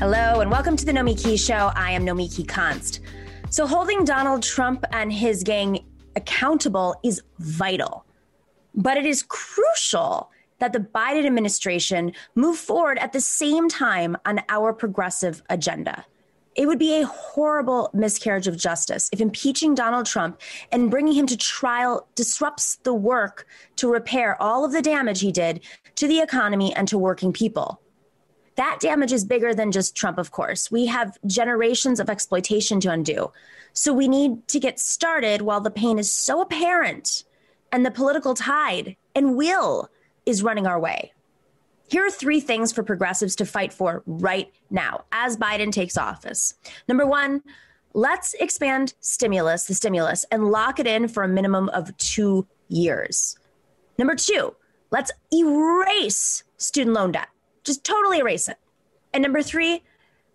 Hello, and welcome to the Nomiki Show. I am Nomiki Konst. So, holding Donald Trump and his gang accountable is vital, but it is crucial that the Biden administration move forward at the same time on our progressive agenda. It would be a horrible miscarriage of justice if impeaching Donald Trump and bringing him to trial disrupts the work to repair all of the damage he did to the economy and to working people. That damage is bigger than just Trump, of course. We have generations of exploitation to undo. So we need to get started while the pain is so apparent and the political tide and will is running our way. Here are three things for progressives to fight for right now as Biden takes office. Number one, let's expand stimulus, the stimulus, and lock it in for a minimum of two years. Number two, let's erase student loan debt just totally erase it. And number three,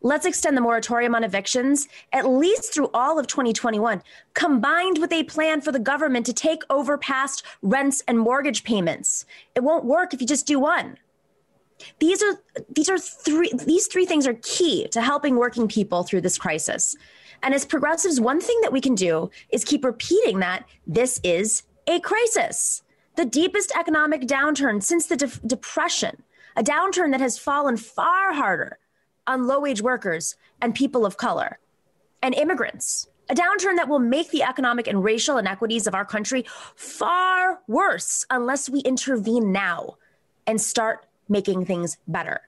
let's extend the moratorium on evictions at least through all of 2021, combined with a plan for the government to take over past rents and mortgage payments. It won't work if you just do one. These are these are three these three things are key to helping working people through this crisis. And as progressives, one thing that we can do is keep repeating that this is a crisis. The deepest economic downturn since the de- depression a downturn that has fallen far harder on low wage workers and people of color and immigrants. A downturn that will make the economic and racial inequities of our country far worse unless we intervene now and start making things better.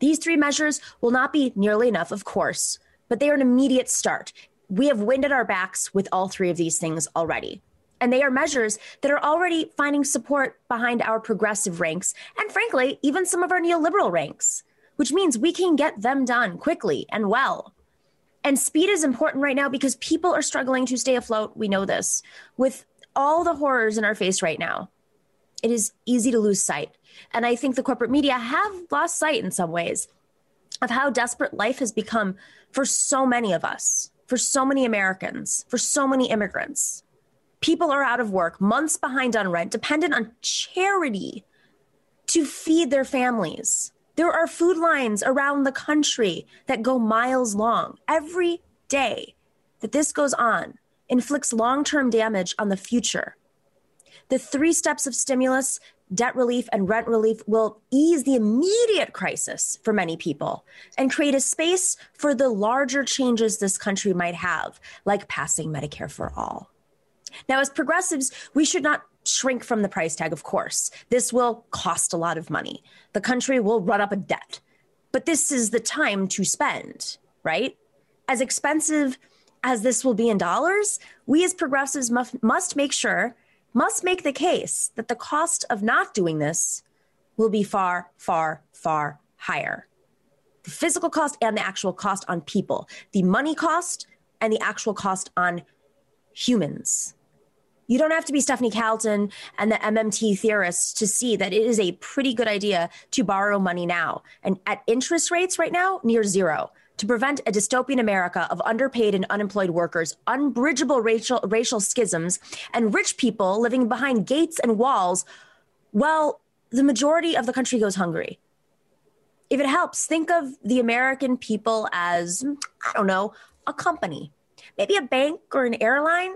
These three measures will not be nearly enough, of course, but they are an immediate start. We have wind at our backs with all three of these things already. And they are measures that are already finding support behind our progressive ranks and, frankly, even some of our neoliberal ranks, which means we can get them done quickly and well. And speed is important right now because people are struggling to stay afloat. We know this. With all the horrors in our face right now, it is easy to lose sight. And I think the corporate media have lost sight in some ways of how desperate life has become for so many of us, for so many Americans, for so many immigrants. People are out of work, months behind on rent, dependent on charity to feed their families. There are food lines around the country that go miles long. Every day that this goes on inflicts long term damage on the future. The three steps of stimulus, debt relief, and rent relief will ease the immediate crisis for many people and create a space for the larger changes this country might have, like passing Medicare for all. Now, as progressives, we should not shrink from the price tag, of course. This will cost a lot of money. The country will run up a debt. But this is the time to spend, right? As expensive as this will be in dollars, we as progressives must, must make sure, must make the case that the cost of not doing this will be far, far, far higher. The physical cost and the actual cost on people, the money cost and the actual cost on humans. You don't have to be Stephanie Kelton and the MMT theorists to see that it is a pretty good idea to borrow money now and at interest rates right now near zero to prevent a dystopian America of underpaid and unemployed workers, unbridgeable racial, racial schisms, and rich people living behind gates and walls while the majority of the country goes hungry. If it helps, think of the American people as, I don't know, a company, maybe a bank or an airline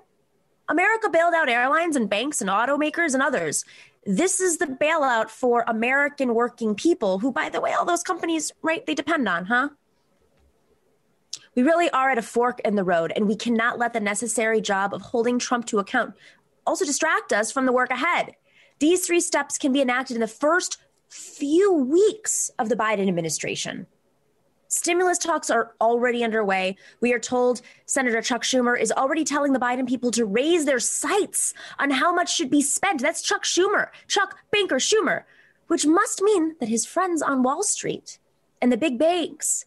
America bailed out airlines and banks and automakers and others. This is the bailout for American working people, who, by the way, all those companies, right, they depend on, huh? We really are at a fork in the road, and we cannot let the necessary job of holding Trump to account also distract us from the work ahead. These three steps can be enacted in the first few weeks of the Biden administration. Stimulus talks are already underway. We are told Senator Chuck Schumer is already telling the Biden people to raise their sights on how much should be spent. That's Chuck Schumer, Chuck Banker Schumer, which must mean that his friends on Wall Street and the big banks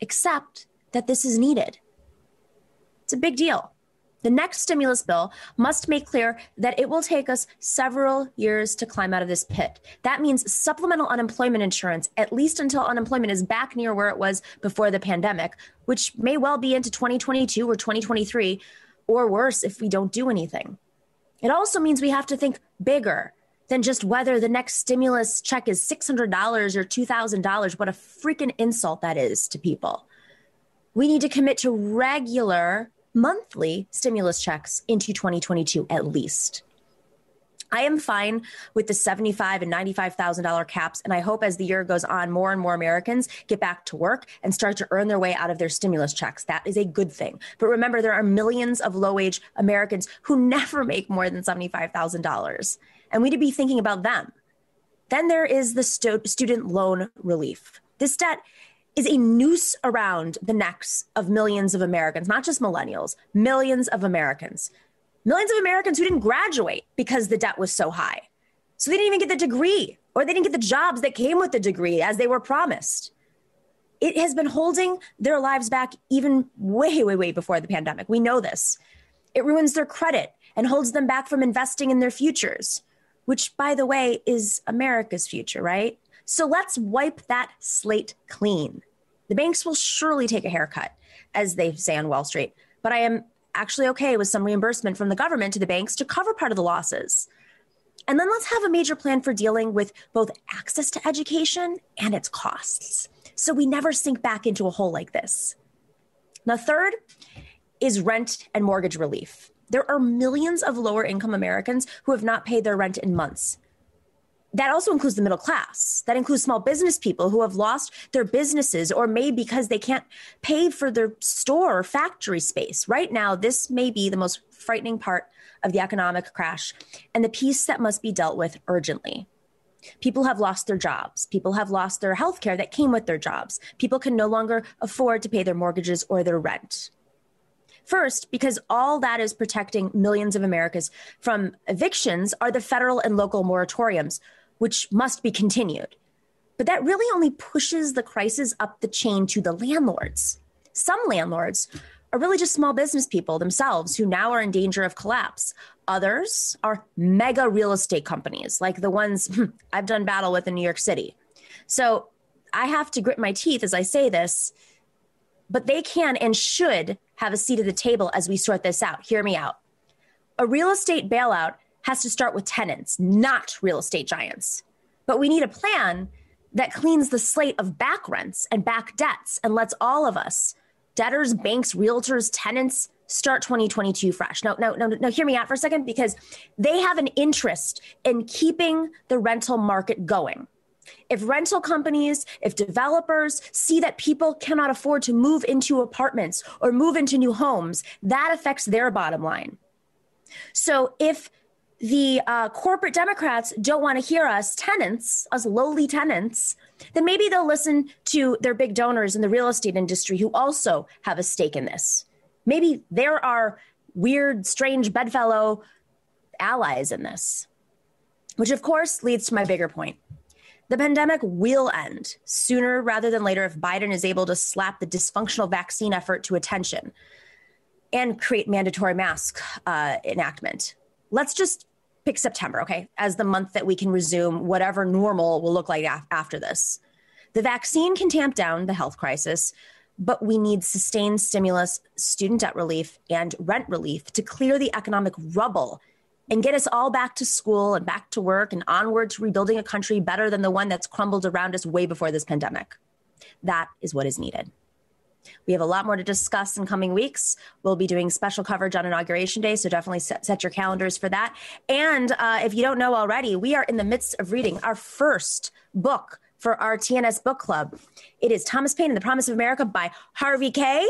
accept that this is needed. It's a big deal. The next stimulus bill must make clear that it will take us several years to climb out of this pit. That means supplemental unemployment insurance, at least until unemployment is back near where it was before the pandemic, which may well be into 2022 or 2023, or worse if we don't do anything. It also means we have to think bigger than just whether the next stimulus check is $600 or $2,000. What a freaking insult that is to people. We need to commit to regular monthly stimulus checks into 2022 at least. I am fine with the seventy-five and ninety-five thousand dollar caps, and I hope as the year goes on, more and more Americans get back to work and start to earn their way out of their stimulus checks. That is a good thing. But remember, there are millions of low-wage Americans who never make more than seventy-five thousand dollars, and we need to be thinking about them. Then there is the stu- student loan relief. This debt is a noose around the necks of millions of Americans, not just millennials, millions of Americans millions of Americans who didn't graduate because the debt was so high. So they didn't even get the degree or they didn't get the jobs that came with the degree as they were promised. It has been holding their lives back even way, way, way before the pandemic. We know this. It ruins their credit and holds them back from investing in their futures, which, by the way, is America's future, right? So let's wipe that slate clean. The banks will surely take a haircut, as they say on Wall Street, but I am actually okay with some reimbursement from the government to the banks to cover part of the losses. And then let's have a major plan for dealing with both access to education and its costs. So we never sink back into a hole like this. The third is rent and mortgage relief. There are millions of lower income Americans who have not paid their rent in months that also includes the middle class. That includes small business people who have lost their businesses or may because they can't pay for their store or factory space. Right now, this may be the most frightening part of the economic crash and the piece that must be dealt with urgently. People have lost their jobs. People have lost their health care that came with their jobs. People can no longer afford to pay their mortgages or their rent. First, because all that is protecting millions of Americans from evictions are the federal and local moratoriums, which must be continued. But that really only pushes the crisis up the chain to the landlords. Some landlords are really just small business people themselves who now are in danger of collapse. Others are mega real estate companies, like the ones hmm, I've done battle with in New York City. So I have to grit my teeth as I say this, but they can and should have a seat at the table as we sort this out. Hear me out. A real estate bailout has to start with tenants, not real estate giants. But we need a plan that cleans the slate of back rents and back debts and lets all of us, debtors, banks, realtors, tenants, start 2022 fresh. No, no, no, no, hear me out for a second because they have an interest in keeping the rental market going. If rental companies, if developers see that people cannot afford to move into apartments or move into new homes, that affects their bottom line. So if the uh, corporate Democrats don't want to hear us tenants, us lowly tenants, then maybe they'll listen to their big donors in the real estate industry who also have a stake in this. Maybe there are weird, strange bedfellow allies in this, which of course leads to my bigger point. The pandemic will end sooner rather than later if Biden is able to slap the dysfunctional vaccine effort to attention and create mandatory mask uh, enactment. Let's just pick September, okay, as the month that we can resume whatever normal will look like af- after this. The vaccine can tamp down the health crisis, but we need sustained stimulus, student debt relief, and rent relief to clear the economic rubble and get us all back to school and back to work and onward to rebuilding a country better than the one that's crumbled around us way before this pandemic. That is what is needed. We have a lot more to discuss in coming weeks. We'll be doing special coverage on Inauguration Day, so definitely set, set your calendars for that. And uh, if you don't know already, we are in the midst of reading our first book for our TNS book club. It is Thomas Paine and the Promise of America by Harvey Kaye.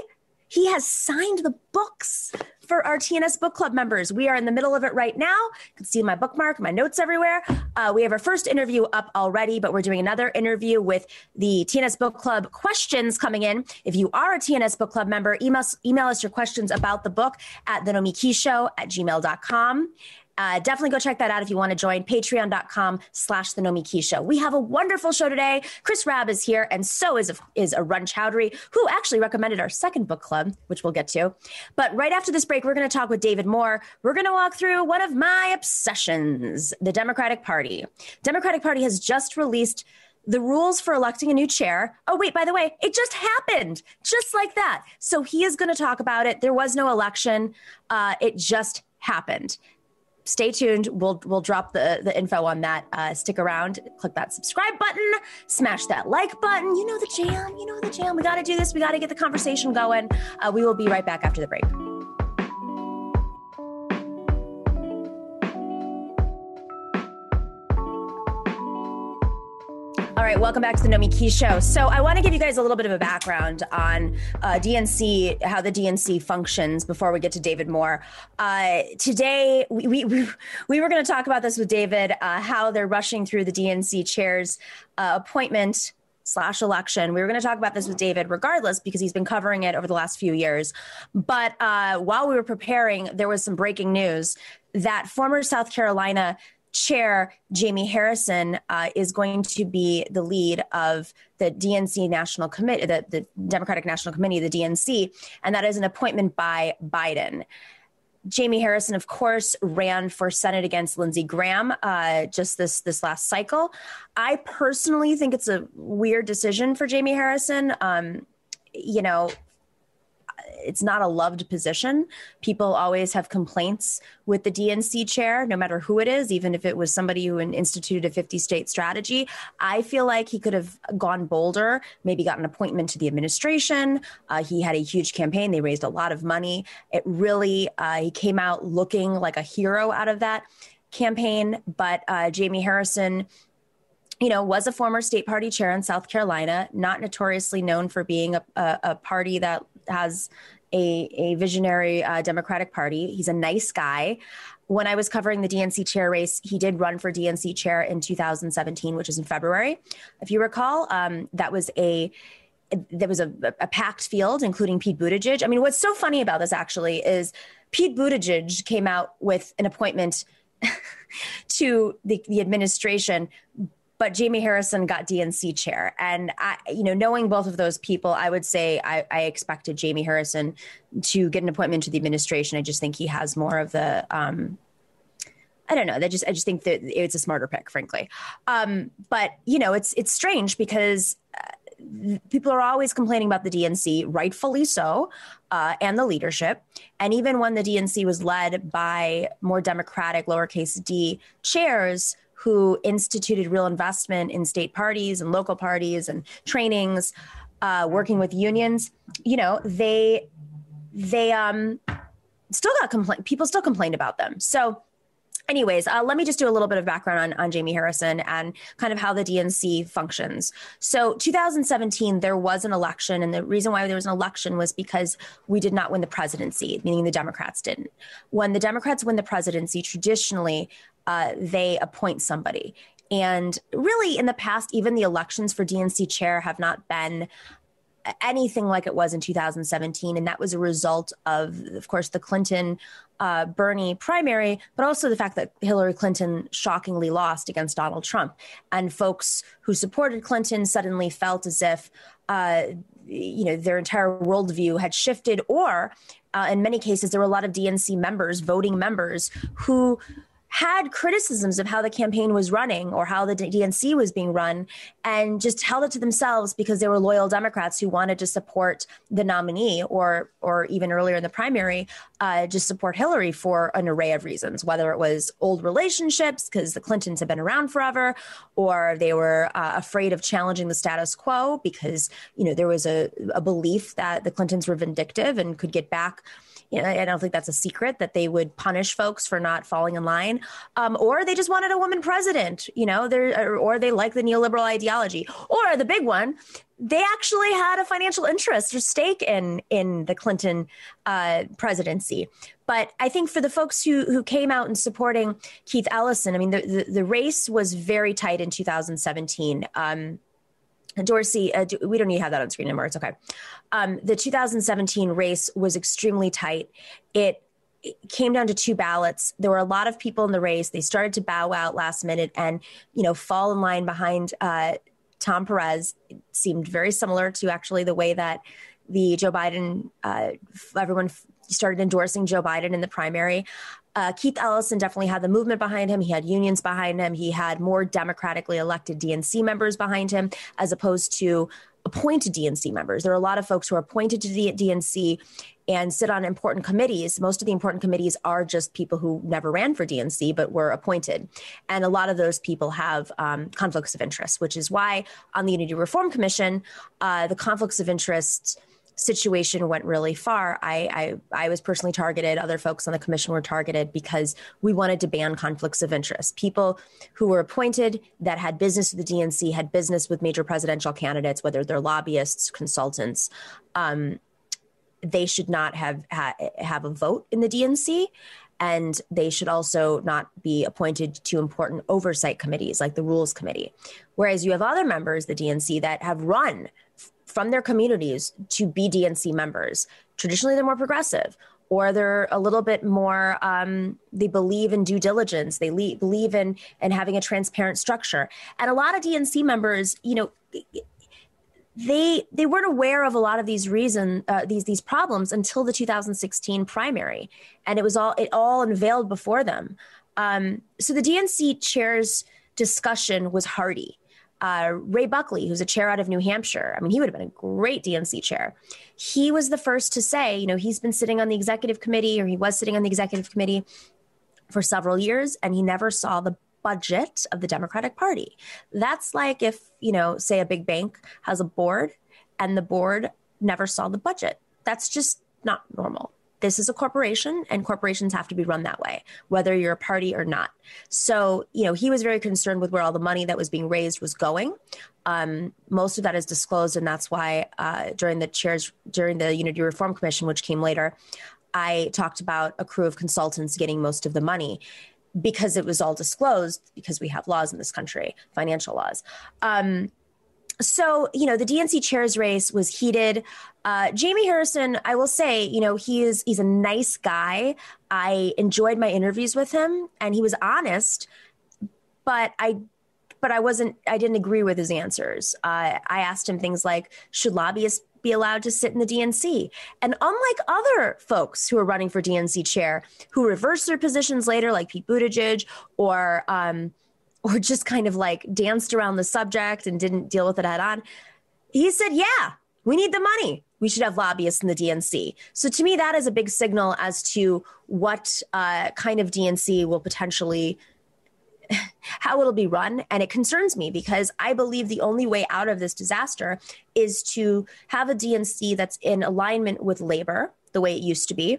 He has signed the books for our TNS Book Club members. We are in the middle of it right now. You can see my bookmark, my notes everywhere. Uh, we have our first interview up already, but we're doing another interview with the TNS Book Club questions coming in. If you are a TNS Book Club member, email, email us your questions about the book at the Nomi Show at gmail.com. Uh, definitely go check that out if you want to join patreon.com slash the Nomiki Show. We have a wonderful show today. Chris Rabb is here, and so is, is Arun Chaudhary, who actually recommended our second book club, which we'll get to. But right after this break, we're going to talk with David Moore. We're going to walk through one of my obsessions, the Democratic Party. Democratic Party has just released the rules for electing a new chair. Oh, wait, by the way, it just happened just like that. So he is going to talk about it. There was no election, uh, it just happened. Stay tuned. We'll we'll drop the the info on that. Uh, stick around. Click that subscribe button. Smash that like button. You know the jam. You know the jam. We got to do this. We got to get the conversation going. Uh, we will be right back after the break. Right, welcome back to the Nomiki Show. So, I want to give you guys a little bit of a background on uh, DNC, how the DNC functions before we get to David Moore. Uh, today, we, we, we, were going to talk about this with David, uh, how they're rushing through the DNC chair's uh, appointment slash election. We were going to talk about this with David regardless because he's been covering it over the last few years. But uh, while we were preparing, there was some breaking news that former South Carolina chair, Jaime Harrison, uh, is going to be the lead of the DNC National Committee, the, the Democratic National Committee, the DNC, and that is an appointment by Biden. Jaime Harrison, of course, ran for Senate against Lindsey Graham uh, just this this last cycle. I personally think it's a weird decision for Jaime Harrison. Um, you know, it's not a loved position. People always have complaints with the DNC chair, no matter who it is, even if it was somebody who instituted a 50 state strategy. I feel like he could have gone bolder, maybe got an appointment to the administration. Uh, he had a huge campaign, they raised a lot of money. It really, uh, he came out looking like a hero out of that campaign. But uh, Jaime Harrison, you know, was a former state party chair in South Carolina, not notoriously known for being a, a, a party that has a, a visionary uh, Democratic Party. He's a nice guy. When I was covering the DNC chair race, he did run for DNC chair in 2017, which is in February. If you recall, um, that was a there was a, a, packed field, including Pete Buttigieg. I mean, what's so funny about this actually is Pete Buttigieg came out with an appointment to the, the administration but Jaime Harrison got DNC chair. And I, you know, knowing both of those people, I would say I, I, expected Jaime Harrison to get an appointment to the administration. I just think he has more of the, um, I don't know. That just I just think that it's a smarter pick, frankly. Um, but you know, it's it's strange because. Uh, people are always complaining about the DNC, rightfully so, uh, and the leadership. And even when the DNC was led by more Democratic, lowercase d chairs who instituted real investment in state parties and local parties and trainings, uh, working with unions, you know, they they um, still got complaint. People still complained about them. So anyways, uh, let me just do a little bit of background on, on Jaime Harrison and kind of how the DNC functions. So, 2017, there was an election, and the reason why there was an election was because we did not win the presidency, meaning the Democrats didn't. When the Democrats win the presidency, traditionally, uh, they appoint somebody. And really, in the past, even the elections for DNC chair have not been anything like it was in 2017. And that was a result of, of course, the Clinton uh, Bernie primary, but also the fact that Hillary Clinton shockingly lost against Donald Trump. And folks who supported Clinton suddenly felt as if, uh, you know, their entire worldview had shifted, or uh, in many cases, there were a lot of DNC members, voting members, who had criticisms of how the campaign was running or how the DNC was being run and just held it to themselves because they were loyal Democrats who wanted to support the nominee or or even earlier in the primary uh, just support Hillary for an array of reasons whether it was old relationships because the Clintons have been around forever or they were uh, afraid of challenging the status quo because you know there was a, a belief that the Clintons were vindictive and could get back you know, I don't think that's a secret that they would punish folks for not falling in line, um, or they just wanted a woman president. You know, or, or they like the neoliberal ideology, or the big one, they actually had a financial interest or stake in in the Clinton uh, presidency. But I think for the folks who who came out and supporting Keith Ellison, I mean, the the, the race was very tight in 2017. Um, Dorsey, uh, we don't need to have that on screen anymore. It's okay. Um, the 2017 race was extremely tight. It, it, came down to two ballots. There were a lot of people in the race. They started to bow out last minute and, you know, fall in line behind uh, Tom Perez. It seemed very similar to actually the way that the Joe Biden, uh, everyone started endorsing Joe Biden in the primary. Uh, Keith Ellison definitely had the movement behind him. He had unions behind him. He had more democratically elected DNC members behind him, as opposed to appointed DNC members. There are a lot of folks who are appointed to the DNC and sit on important committees. Most of the important committees are just people who never ran for DNC but were appointed. And a lot of those people have um, conflicts of interest, which is why on the Unity Reform Commission, uh, the conflicts of interest situation went really far. I, I, I was personally targeted. Other folks on the commission were targeted because we wanted to ban conflicts of interest. People who were appointed that had business with the DNC had business with major presidential candidates, whether they're lobbyists, consultants. Um, they should not have ha- have a vote in the DNC and they should also not be appointed to important oversight committees like the rules committee whereas you have other members the dnc that have run from their communities to be dnc members traditionally they're more progressive or they're a little bit more um, they believe in due diligence they le- believe in in having a transparent structure and a lot of dnc members you know they they weren't aware of a lot of these reason uh, these these problems until the 2016 primary, and it was all it all unveiled before them. Um, so the DNC chair's discussion was hearty. Uh, Ray Buckley, who's a chair out of New Hampshire, I mean, he would have been a great DNC chair. He was the first to say, you know, he's been sitting on the executive committee, or he was sitting on the executive committee for several years, and he never saw the budget of the Democratic Party. That's like if, you know, say a big bank has a board and the board never saw the budget. That's just not normal. This is a corporation and corporations have to be run that way, whether you're a party or not. So, you know, he was very concerned with where all the money that was being raised was going. Um, most of that is disclosed, and that's why uh, during the chairs, during the Unity Reform Commission, which came later, I talked about a crew of consultants getting most of the money because it was all disclosed because we have laws in this country, financial laws. Um, so you know the DNC chairs race was heated. Uh, Jaime Harrison, I will say, you know he is he's a nice guy. I enjoyed my interviews with him, and he was honest. But I but I wasn't. I didn't agree with his answers. Uh, I asked him things like, should lobbyists be allowed to sit in the DNC. And unlike other folks who are running for DNC chair, who reverse their positions later, like Pete Buttigieg, or um, or just kind of like danced around the subject and didn't deal with it head on, he said, "Yeah, we need the money. We should have lobbyists in the DNC." So to me, that is a big signal as to what uh, kind of DNC will potentially how it'll be run. And it concerns me because I believe the only way out of this disaster is to have a DNC that's in alignment with labor, the way it used to be,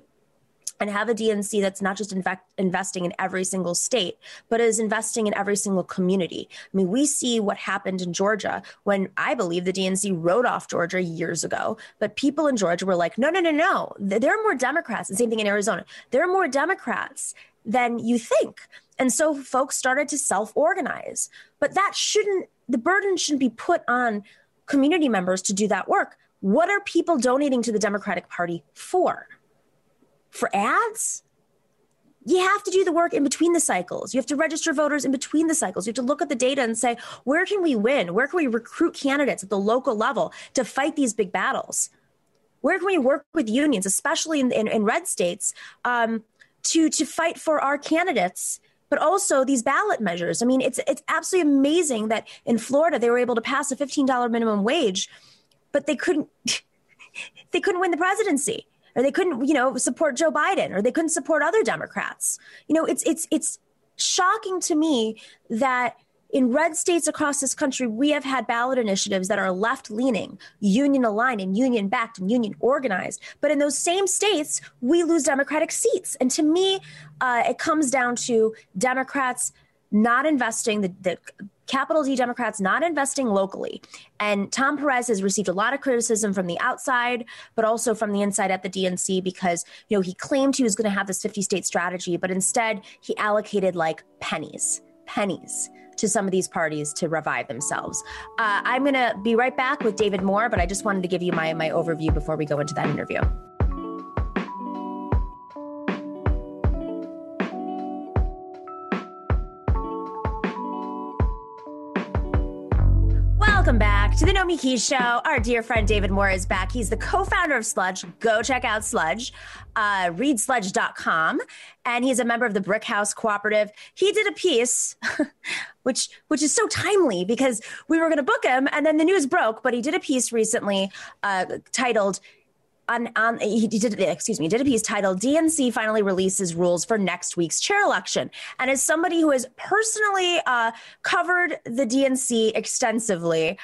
and have a DNC that's not just investing in every single state, but is investing in every single community. I mean, we see what happened in Georgia when I believe the DNC wrote off Georgia years ago, but people in Georgia were like, no, no, no, no. There are more Democrats. The same thing in Arizona. There are more Democrats than you think. And so folks started to self organize. But that shouldn't, the burden shouldn't be put on community members to do that work. What are people donating to the Democratic Party for? For ads? You have to do the work in between the cycles. You have to register voters in between the cycles. You have to look at the data and say, where can we win? Where can we recruit candidates at the local level to fight these big battles? Where can we work with unions, especially in, in, in red states, um, to, to fight for our candidates but also these ballot measures. I mean, it's it's absolutely amazing that in Florida they were able to pass a $15 minimum wage, but they couldn't they couldn't win the presidency or they couldn't, you know, support Joe Biden or they couldn't support other Democrats. You know, it's it's it's shocking to me that in red states across this country, we have had ballot initiatives that are left leaning, union aligned, and union backed and union organized. But in those same states, we lose Democratic seats. And to me, uh, it comes down to Democrats not investing, the, the capital D Democrats not investing locally. And Tom Perez has received a lot of criticism from the outside, but also from the inside at the DNC because, you know, he claimed he was going to have this 50 state strategy, but instead he allocated like pennies, pennies to some of these parties to revive themselves. Uh, I'm going to be right back with David Moore, but I just wanted to give you my, my overview before we go into that interview. Back to the Nomiki Show. Our dear friend David Moore is back. He's the co-founder of Sludge. Go check out Sludge, uh, readsludge.com. And he's a member of the Brick House Cooperative. He did a piece, which which is so timely because we were going to book him, and then the news broke. But he did a piece recently uh, titled on, on he did excuse me did a piece titled DNC finally releases rules for next week's chair election. And as somebody who has personally uh, covered the DNC extensively,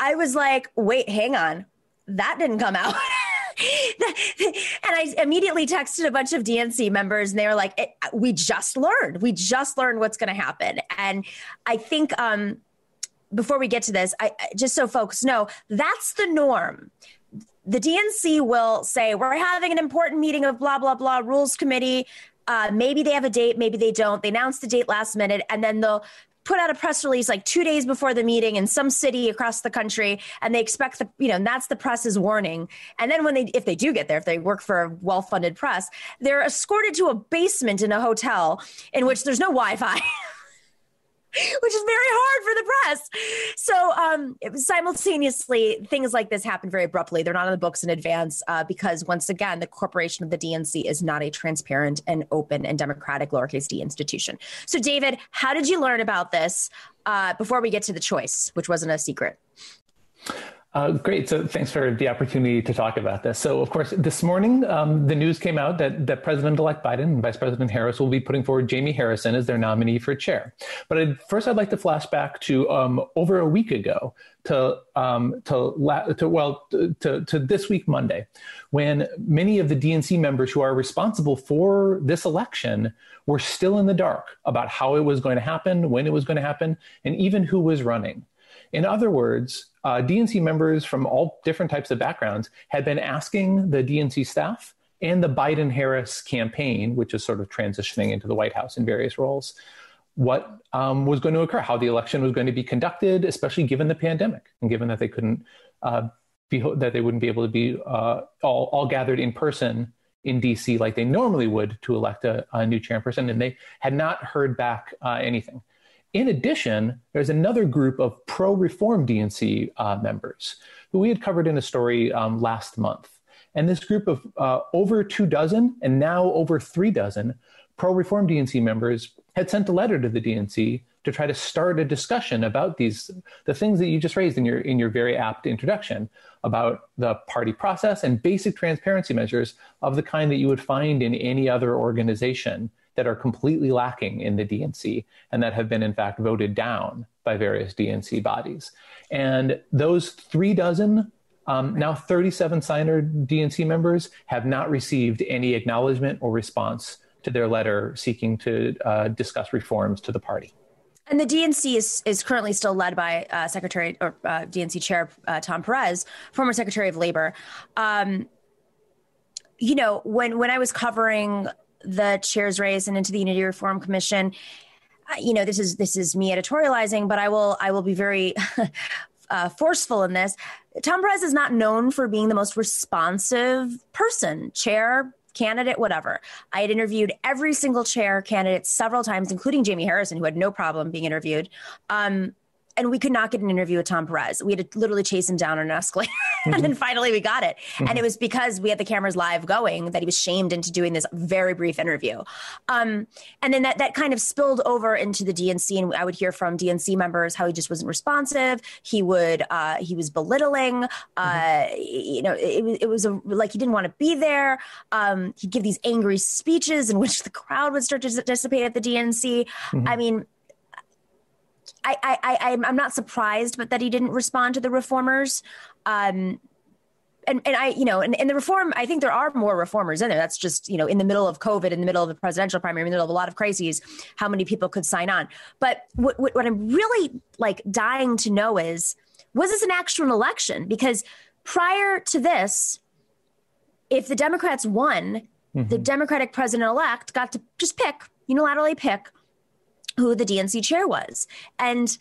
I was like, wait, hang on, that didn't come out. and I immediately texted a bunch of DNC members, and they were like, "We just learned. We just learned what's going to happen." And I think um, before we get to this, I just so folks know that's the norm the DNC will say, We're having an important meeting of blah, blah, blah, rules committee. Uh, maybe they have a date, maybe they don't. They announce the date last minute, and then they'll put out a press release like two days before the meeting in some city across the country and they expect the you know and that's the press's warning. And then when they if they do get there if they work for a well-funded press they're escorted to a basement in a hotel in which there's no wi-fi which is very hard for the press. So, um, simultaneously, things like this happen very abruptly. They're not on the books in advance uh, because, once again, the corporation of the DNC is not a transparent and open and democratic lowercase d institution. So, David, how did you learn about this uh, before we get to the choice, which wasn't a secret? Uh, great. So thanks for the opportunity to talk about this. So, of course, this morning um, the news came out that, that President-elect Biden and Vice President Harris will be putting forward Jaime Harrison as their nominee for chair. But I'd, first, I'd like to flash back to um, over a week ago to um, to, la- to well to, to this week Monday, when many of the DNC members who are responsible for this election were still in the dark about how it was going to happen, when it was going to happen, and even who was running. In other words, uh, DNC members from all different types of backgrounds had been asking the DNC staff and the Biden Harris campaign, which is sort of transitioning into the White House in various roles, what um, was going to occur, how the election was going to be conducted, especially given the pandemic and given that they couldn't uh, be, that they wouldn't be able to be uh, all, all gathered in person in DC like they normally would to elect a, a new chairperson, and they had not heard back uh, anything. In addition, there's another group of pro reform DNC uh, members who we had covered in a story um, last month. And this group of uh, over two dozen and now over three dozen pro reform DNC members had sent a letter to the DNC to try to start a discussion about these the things that you just raised in your in your very apt introduction about the party process and basic transparency measures of the kind that you would find in any other organization that are completely lacking in the DNC and that have been, in fact, voted down by various DNC bodies. And those three dozen, um, now 37 signer DNC members, have not received any acknowledgement or response to their letter seeking to uh, discuss reforms to the party. And the DNC is, is currently still led by uh, Secretary or uh, DNC Chair uh, Tom Perez, former Secretary of Labor. Um, you know, when when I was covering the chair's race and into the Unity Reform Commission. You know, this is this is me editorializing, but I will I will be very uh, forceful in this. Tom Perez is not known for being the most responsive person, chair, candidate, whatever. I had interviewed every single chair candidate several times, including Jaime Harrison, who had no problem being interviewed. Um, and we could not get an interview with Tom Perez. We had to literally chase him down on an escalator. Mm-hmm. and then finally we got it. Mm-hmm. And it was because we had the cameras live going that he was shamed into doing this very brief interview. Um, and then that, that kind of spilled over into the DNC. And I would hear from DNC members how he just wasn't responsive. He would, uh, he was belittling. Uh, mm-hmm. You know, it, it was a, like he didn't want to be there. Um, he'd give these angry speeches in which the crowd would start to dissipate at the DNC. Mm-hmm. I mean, I, I, I, I'm not surprised, but that he didn't respond to the reformers. Um, and, and I, you know, and, and the reform, I think there are more reformers in there. That's just, you know, in the middle of COVID, in the middle of the presidential primary, in the middle of a lot of crises, how many people could sign on. But what, what, what I'm really like dying to know is, was this an actual election? Because prior to this, if the Democrats won, mm-hmm. the Democratic president elect got to just pick, unilaterally pick who the DNC chair was. And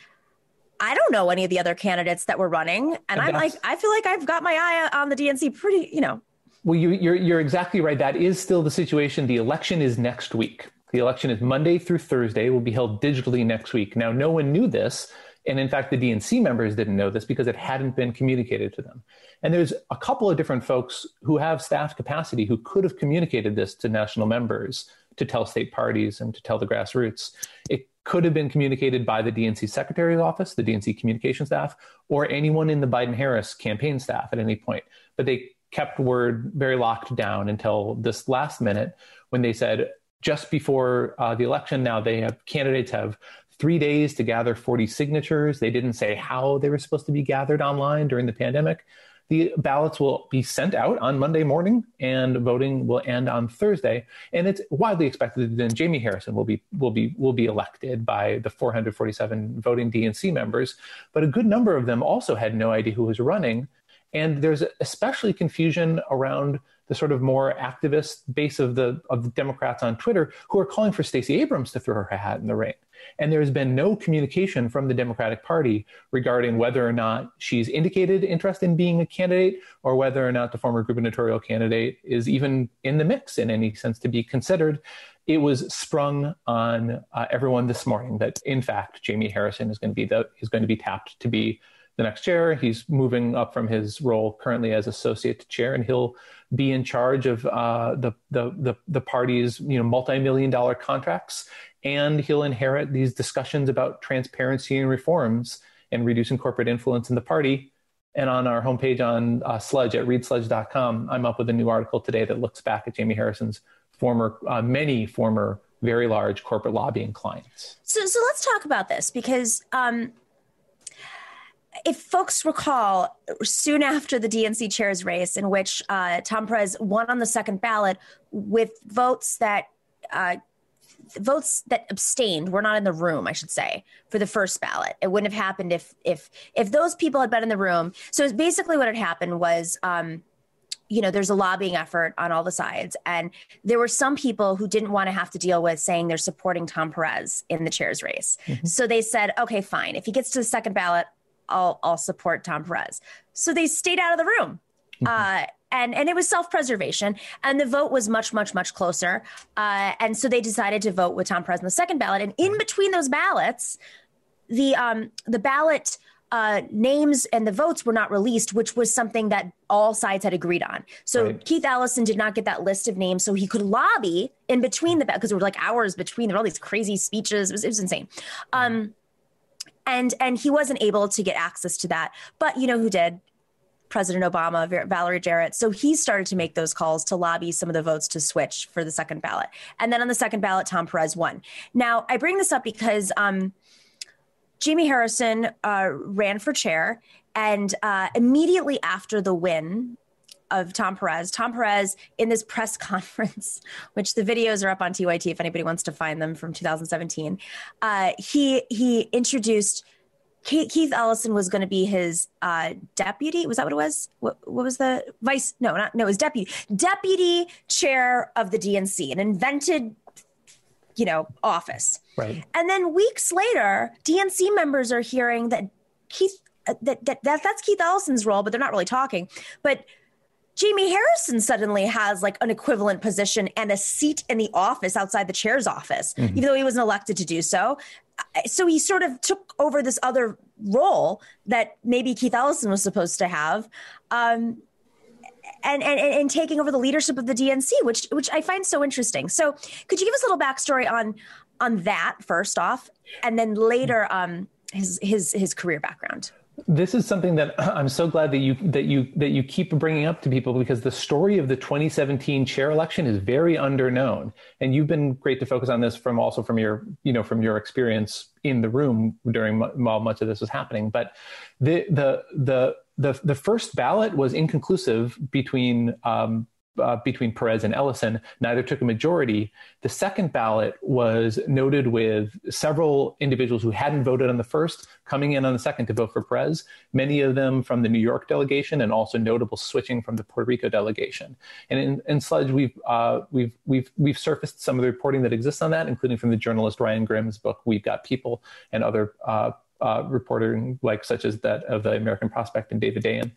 I don't know any of the other candidates that were running. And, and I'm like, I feel like I've got my eye on the DNC pretty, you know. Well, you, you're, you're exactly right. That is still the situation. The election is next week. The election is Monday through Thursday, will be held digitally next week. Now, no one knew this And in fact, the DNC members didn't know this because it hadn't been communicated to them. And there's a couple of different folks who have staff capacity who could have communicated this to national members to tell state parties and to tell the grassroots. It could have been communicated by the DNC Secretary's office, the DNC communication staff, or anyone in the Biden Harris campaign staff at any point. But they kept word very locked down until this last minute when they said, just before uh, the election, now they have candidates have three days to gather 40 signatures. They didn't say how they were supposed to be gathered online during the pandemic. The ballots will be sent out on Monday morning, and voting will end on Thursday. And it's widely expected that then Jaime Harrison will be will be will be elected by the 447 voting DNC members. But a good number of them also had no idea who was running, and there's especially confusion around the sort of more activist base of the of the Democrats on Twitter who are calling for Stacey Abrams to throw her hat in the ring. And there's been no communication from the Democratic Party regarding whether or not she's indicated interest in being a candidate or whether or not the former gubernatorial candidate is even in the mix in any sense to be considered. It was sprung on uh, everyone this morning that, in fact, Jaime Harrison is going to be the is going to be tapped to be the next chair. He's moving up from his role currently as associate chair, and he'll be in charge of uh, the, the, the the party's you know multi-million dollar contracts and he'll inherit these discussions about transparency and reforms and reducing corporate influence in the party. And on our homepage on uh, Sludge at readsludge.com, I'm up with a new article today that looks back at Jaime Harrison's former, uh, many former, very large corporate lobbying clients. So, so let's talk about this because um, if folks recall, soon after the DNC chair's race, in which uh, Tom Perez won on the second ballot with votes that uh, votes that abstained were not in the room, I should say, for the first ballot. It wouldn't have happened if if if those people had been in the room. So basically, what had happened was. Um, you know, there's a lobbying effort on all the sides. And there were some people who didn't want to have to deal with saying they're supporting Tom Perez in the chair's race. Mm-hmm. So they said, okay, fine. If he gets to the second ballot, I'll, I'll support Tom Perez. So they stayed out of the room. Mm-hmm. Uh, and and it was self-preservation and the vote was much much much closer uh, and so they decided to vote with tom perez in the second ballot and in between those ballots the um the ballot uh, names and the votes were not released, which was something that all sides had agreed on. So right. Keith Ellison did not get that list of names, so he could lobby in between the because there were like hours between. There were all these crazy speeches. It was, it was insane. Um, and and he wasn't able to get access to that. But you know who did? President Obama, Valerie Jarrett. So he started to make those calls to lobby some of the votes to switch for the second ballot. And then on the second ballot, Tom Perez won. Now, I bring this up because um, Jaime Harrison uh, ran for chair. And uh, immediately after the win of Tom Perez, Tom Perez in this press conference, which the videos are up on TYT if anybody wants to find them from 2017, uh, he he introduced Keith Ellison was going to be his uh, deputy. Was that what it was? What, what, was the vice? No, not no. It was deputy, deputy chair of the DNC, an invented, you know, office. Right. And then weeks later, DNC members are hearing that Keith uh, that, that that that's Keith Ellison's role, but they're not really talking. But Jaime Harrison suddenly has like an equivalent position and a seat in the office outside the chair's office, mm-hmm. even though he wasn't elected to do so. So he sort of took over this other role that maybe Keith Ellison was supposed to have. Um, and, and and taking over the leadership of the DNC, which which I find so interesting. So, could you give us a little backstory on on that first off, and then later um, his his his career background? This is something that I'm so glad that you that you that you keep bringing up to people because the story of the 2017 chair election is very underknown, and you've been great to focus on this from also from your you know from your experience in the room during while much of this was happening. But the the the the, the first ballot was inconclusive between um, uh, between Perez and Ellison. Neither took a majority. The second ballot was noted with several individuals who hadn't voted on the first coming in on the second to vote for Perez, many of them from the New York delegation and also notable switching from the Puerto Rico delegation. And in, in Sludge, we've, uh, we've, we've, we've surfaced some of the reporting that exists on that, including from the journalist Ryan Grim's book, We've Got People, and other uh, uh, reporting like such as that of the American Prospect and David Dayen.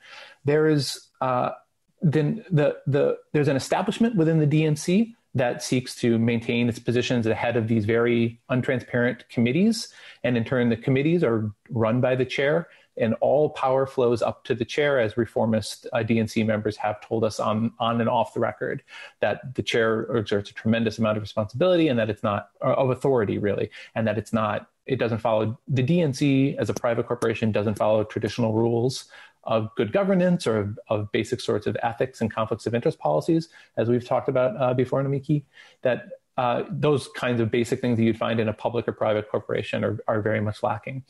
There is uh, then the, the, there's an establishment within the DNC that seeks to maintain its positions ahead of these very untransparent committees. And in turn, the committees are run by the chair, and all power flows up to the chair, as reformist uh, DNC members have told us on, on and off the record, that the chair exerts a tremendous amount of responsibility and that it's not uh, of authority, really, and that it's not, it doesn't follow the DNC as a private corporation doesn't follow traditional rules of good governance or of, of, basic sorts of ethics and conflicts of interest policies, as we've talked about uh, before, Nomiki, that uh, those kinds of basic things that you'd find in a public or private corporation are, are very much lacking.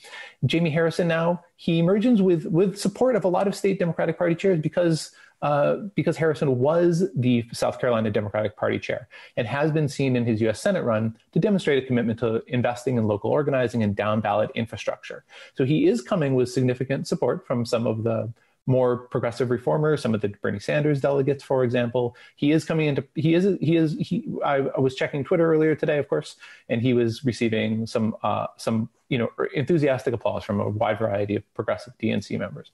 Jaime Harrison now, he emerges with, with support of a lot of state Democratic Party chairs because uh, because Harrison was the South Carolina Democratic Party chair and has been seen in his U.S. Senate run to demonstrate a commitment to investing in local organizing and down ballot infrastructure. So he is coming with significant support from some of the more progressive reformers, some of the Bernie Sanders delegates, for example. He is coming into he is he is he. I, I was checking Twitter earlier today, of course, and he was receiving some uh, some you know enthusiastic applause from a wide variety of progressive DNC members.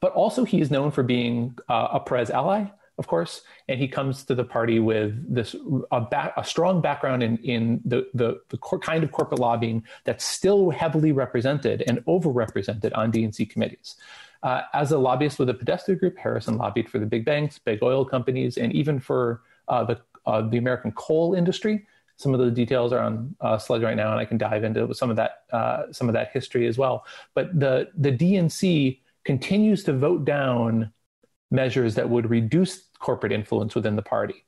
But also, he is known for being uh, a Perez ally, of course, and he comes to the party with this a, back, a strong background in, in the, the, the cor- kind of corporate lobbying that's still heavily represented and overrepresented on DNC committees. Uh, as a lobbyist with the Podesta Group, Harrison lobbied for the big banks, big oil companies, and even for uh, the, uh, the American coal industry. Some of the details are on uh, slides right now, and I can dive into some of that uh, some of that history as well. But the the DNC continues to vote down measures that would reduce corporate influence within the party.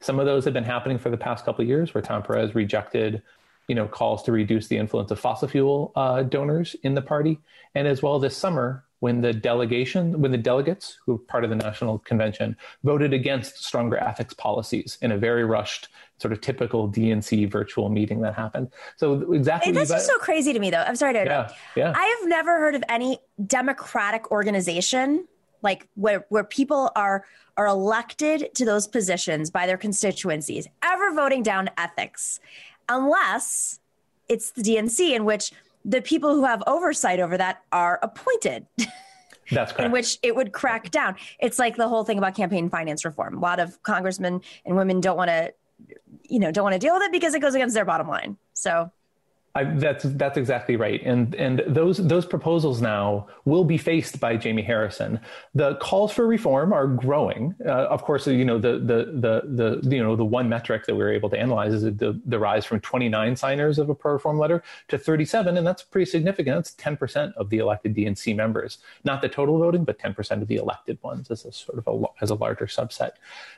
Some of those have been happening for the past couple of years, where Tom Perez rejected, you know, calls to reduce the influence of fossil fuel uh, donors in the party, and as well this summer when the delegation, when the delegates who are part of the national convention voted against stronger ethics policies in a very rushed, sort of typical DNC virtual meeting that happened. So exactly. That's so crazy to me, though. I'm sorry to interrupt. Yeah, yeah. I have never heard of any democratic organization like where where people are are elected to those positions by their constituencies ever voting down ethics unless it's the DNC in which the people who have oversight over that are appointed. That's correct. in which it would crack down. It's like the whole thing about campaign finance reform. A lot of congressmen and women don't want to, you know, don't want to deal with it because it goes against their bottom line. So I, that's that's exactly right, and and those those proposals now will be faced by Jaime Harrison. The calls for reform are growing. Uh, of course, you know the, the the the you know the one metric that we are able to analyze is the the rise from 29 signers of a pro reform letter to 37, and that's pretty significant. That's 10 percent of the elected DNC members, not the total voting, but 10 percent of the elected ones as a sort of a as a larger subset.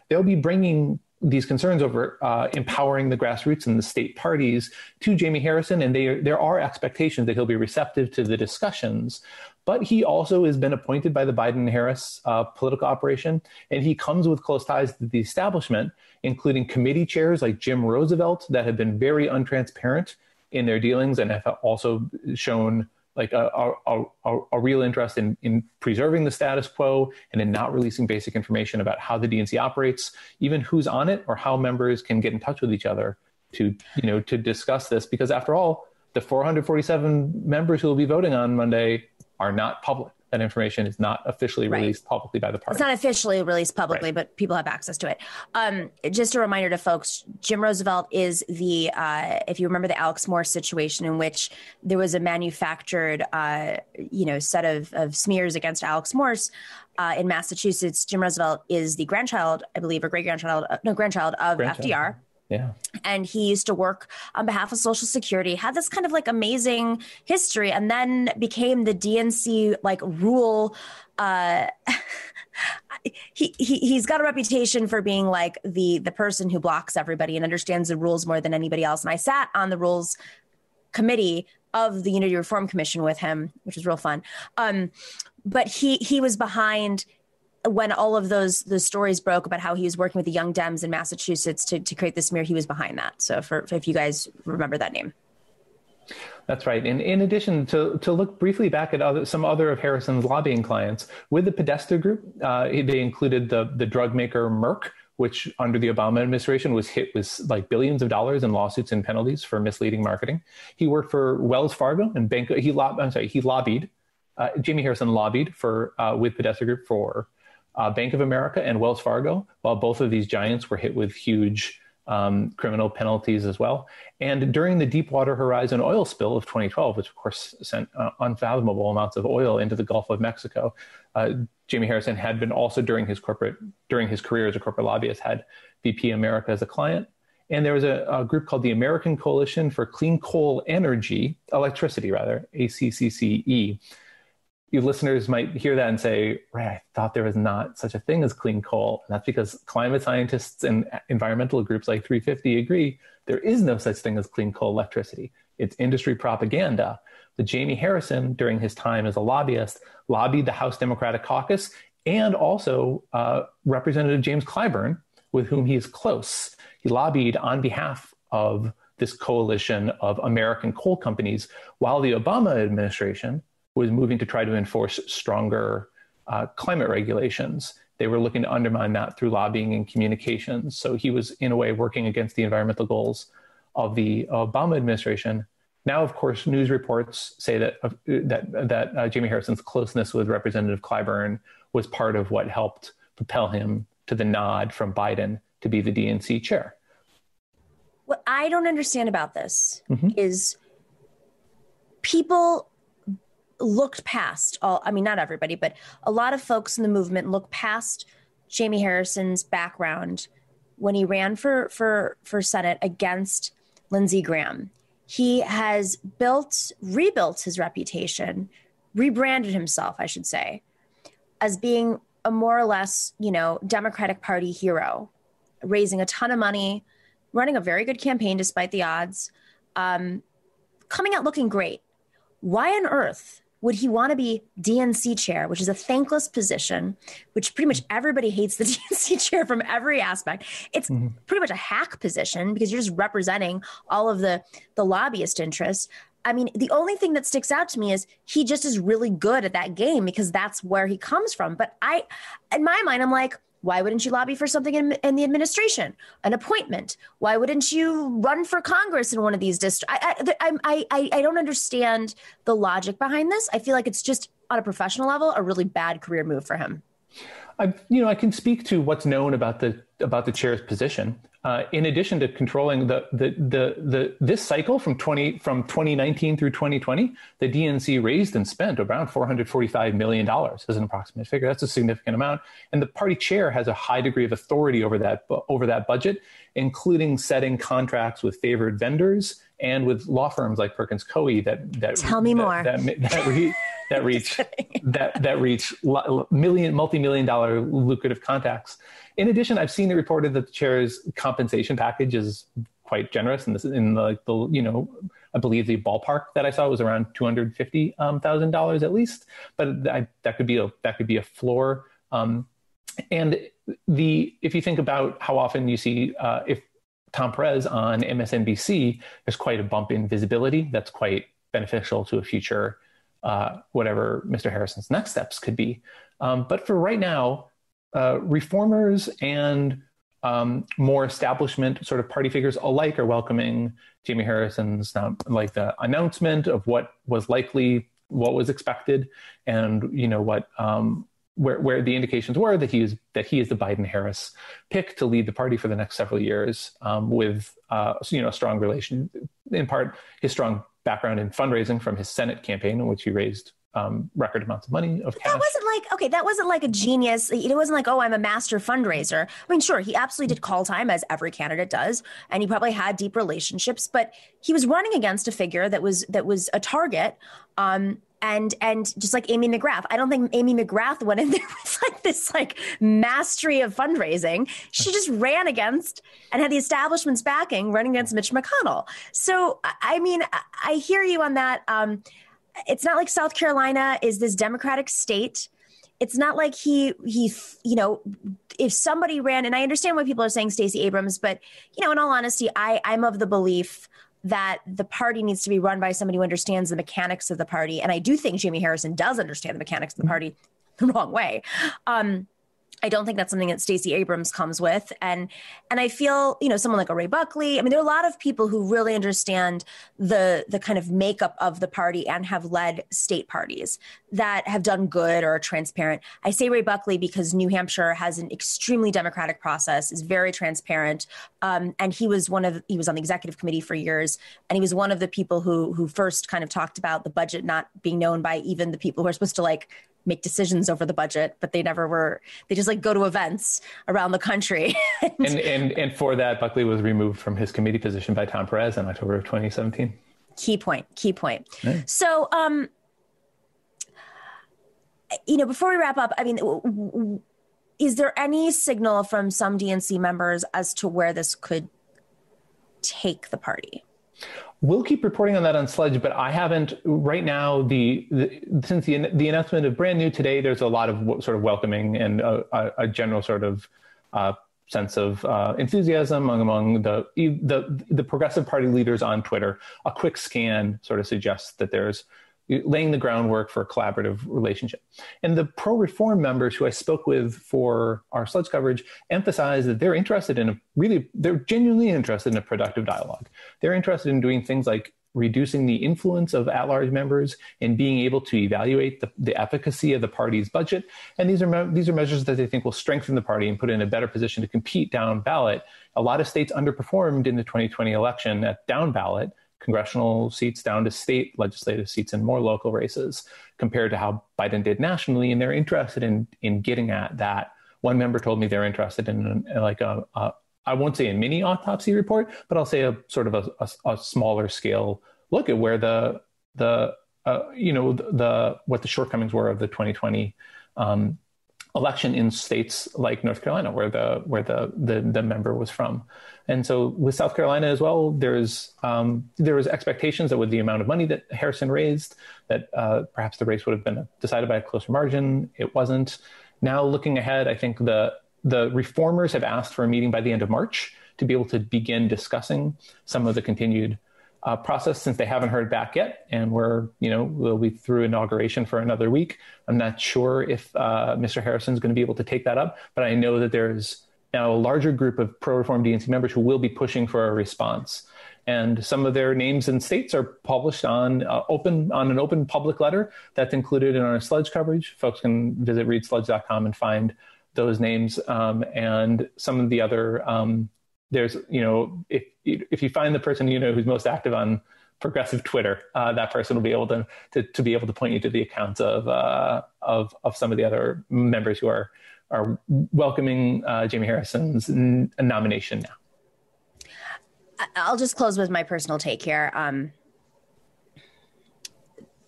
They'll be bringing these concerns over uh, empowering the grassroots and the state parties to Jaime Harrison, and they, there are expectations that he'll be receptive to the discussions. But he also has been appointed by the Biden Harris uh, political operation, and he comes with close ties to the establishment, including committee chairs like Jim Roosevelt that have been very untransparent in their dealings and have also shown like a, a, a, a, real interest in, in preserving the status quo and in not releasing basic information about how the DNC operates, even who's on it or how members can get in touch with each other to, you know, to discuss this. Because after all, the 447 members who will be voting on Monday are not public that information is not officially released right. publicly by the party. It's not officially released publicly, right. but people have access to it. Um, just a reminder to folks: Jim Roosevelt is the, uh, if you remember the Alex Morse situation, in which there was a manufactured, uh, you know, set of, of smears against Alex Morse. Uh, in Massachusetts, Jim Roosevelt is the grandchild, I believe, or great grandchild, uh, no, grandchild of grandchild. FDR. Yeah. And he used to work on behalf of Social Security, had this kind of like amazing history, and then became the DNC like rule. Uh, he, he he's got a reputation for being like the the person who blocks everybody and understands the rules more than anybody else. And I sat on the rules committee of the Unity Reform Commission with him, which was real fun. Um, but he he was behind when all of those those stories broke about how he was working with the Young Dems in Massachusetts to, to create the smear, he was behind that. So, for, if you guys remember that name. That's right. And in addition, to, to look briefly back at other, some other of Harrison's lobbying clients, with the Podesta Group, uh, they included the, the drug maker Merck, which under the Obama administration was hit with like billions of dollars in lawsuits and penalties for misleading marketing. He worked for Wells Fargo and Bank. He, lob, I'm sorry, he lobbied. Uh, Jaime Harrison lobbied for uh, with Podesta Group for uh, Bank of America and Wells Fargo, while both of these giants were hit with huge um, criminal penalties as well. And during the Deepwater Horizon oil spill of 2012, which of course sent uh, unfathomable amounts of oil into the Gulf of Mexico, uh, Jaime Harrison had been also during his corporate during his career as a corporate lobbyist had BP America as a client. And there was a, a group called the American Coalition for Clean Coal Energy, Electricity rather, ACCCE, you listeners might hear that and say, right, I thought there was not such a thing as clean coal. And that's because climate scientists and environmental groups like 350 agree there is no such thing as clean coal electricity. It's industry propaganda. But Jaime Harrison, during his time as a lobbyist, lobbied the House Democratic Caucus and also uh, Representative James Clyburn, with whom he is close. He lobbied on behalf of this coalition of American coal companies while the Obama administration was moving to try to enforce stronger uh, climate regulations. They were looking to undermine that through lobbying and communications. So he was, in a way, working against the environmental goals of the Obama administration. Now, of course, news reports say that uh, that that uh, Jaime Harrison's closeness with Representative Clyburn was part of what helped propel him to the nod from Biden to be the DNC chair. What I don't understand about this mm-hmm. is people looked past all, I mean, not everybody, but a lot of folks in the movement look past Jaime Harrison's background when he ran for, for, for Senate against Lindsey Graham. He has built, rebuilt his reputation, rebranded himself, I should say, as being a more or less, you know, Democratic Party hero, raising a ton of money, running a very good campaign despite the odds, um, coming out looking great. Why on earth would he want to be DNC chair, which is a thankless position, which pretty much everybody hates the DNC chair from every aspect. It's mm-hmm. pretty much a hack position because you're just representing all of the the lobbyist interests. I mean, the only thing that sticks out to me is he just is really good at that game because that's where he comes from. But I, in my mind, I'm like, why wouldn't you lobby for something in, in, the administration, an appointment? Why wouldn't you run for Congress in one of these districts? I, I, I, I don't understand the logic behind this. I feel like it's just on a professional level a really bad career move for him. I, you know, I can speak to what's known about the about the chair's position. Uh, in addition to controlling the, the the the this cycle from 20 from 2019 through 2020, the DNC raised and spent around 445 million dollars as an approximate figure. That's a significant amount, and the party chair has a high degree of authority over that over that budget, including setting contracts with favored vendors and with law firms like Perkins Coie that that tell me that, more that, that, that re, that reach that that reach million multi-million dollar lucrative contacts. In addition, I've seen it reported that the chair's compensation package is quite generous, and this is in the, the you know I believe the ballpark that I saw was around two hundred fifty thousand um, dollars at least, but I, that could be a that could be a floor. Um, and the if you think about how often you see uh, if Tom Perez on MSNBC, there's quite a bump in visibility that's quite beneficial to a future uh, whatever Mr. Harrison's next steps could be. Um, but for right now, uh, reformers and um, more establishment sort of party figures alike are welcoming Jaime Harrison's um, like the announcement of what was likely, what was expected, and you know what um, where where the indications were that he is that he is the Biden Harris pick to lead the party for the next several years um, with uh, you know a strong relation in part his strong background in fundraising from his Senate campaign, in which he raised um, record amounts of money of cash. That wasn't like okay, that wasn't like a genius. It wasn't like oh, I'm a master fundraiser. I mean, sure, he absolutely did call time as every candidate does, and he probably had deep relationships. But he was running against a figure that was that was a target. Um, and and just like Amy McGrath, I don't think Amy McGrath went in there with like this like mastery of fundraising. She just ran against and had the establishment's backing, running against Mitch McConnell. So I mean, I hear you on that. Um, it's not like South Carolina is this Democratic state. It's not like he he you know if somebody ran and I understand why people are saying Stacey Abrams, but you know in all honesty, I I'm of the belief that the party needs to be run by somebody who understands the mechanics of the party. And I do think Jaime Harrison does understand the mechanics of the party the wrong way. Um, I don't think that's something that Stacey Abrams comes with. And and I feel, you know, someone like a Ray Buckley, I mean, there are a lot of people who really understand the the kind of makeup of the party and have led state parties that have done good or are transparent. I say Ray Buckley because New Hampshire has an extremely democratic process, is very transparent. Um, and he was one of he was on the executive committee for years, and he was one of the people who who first kind of talked about the budget not being known by even the people who are supposed to like make decisions over the budget, but they never were. They just like go to events around the country. and, and, and for that, Buckley was removed from his committee position by Tom Perez in October of 2017. Key point. Key point. Right. So, um, you know, before we wrap up, I mean, is there any signal from some DNC members as to where this could take the party? We'll keep reporting on that on Sludge, but I haven't right now. The, the since the the announcement of brand new today, there's a lot of sort of welcoming and a, a general sort of uh, sense of uh, enthusiasm among, among the, the the progressive party leaders on Twitter. A quick scan sort of suggests that there's laying the groundwork for a collaborative relationship. And the pro reform members who I spoke with for our sludge coverage emphasize that they're interested in a really, they're genuinely interested in a productive dialogue. They're interested in doing things like reducing the influence of at-large members and being able to evaluate the, the efficacy of the party's budget. And these are these are measures that they think will strengthen the party and put it in a better position to compete down ballot. A lot of states underperformed in the 2020 election at down ballot congressional seats down to state legislative seats and more local races compared to how Biden did nationally. And they're interested in in getting at that. One member told me they're interested in, like a, a I won't say a mini autopsy report, but I'll say a sort of a, a, a smaller scale look at where the the uh, you know the, the, what the shortcomings were of the 2020 um, election in states like North Carolina, where the where the the, the member was from. And so with South Carolina as well, there's um, there was expectations that with the amount of money that Harrison raised, that uh, perhaps the race would have been decided by a closer margin. It wasn't. Now looking ahead, I think the the reformers have asked for a meeting by the end of March to be able to begin discussing some of the continued uh, process since they haven't heard back yet, and we're you know we'll be through inauguration for another week. I'm not sure if uh, Mr. Harrison is going to be able to take that up, but I know that there's a larger group of pro-reform DNC members who will be pushing for a response. And some of their names and states are published on uh, open on an open public letter that's included in our sludge coverage. Folks can visit readsludge.com and find those names. Um, and some of the other um, there's you know if if you find the person you know who's most active on progressive Twitter, uh, that person will be able to, to, to be able to point you to the accounts of uh, of of some of the other members who are are welcoming uh, Jaime Harrison's n- nomination now. I'll just close with my personal take here. Um,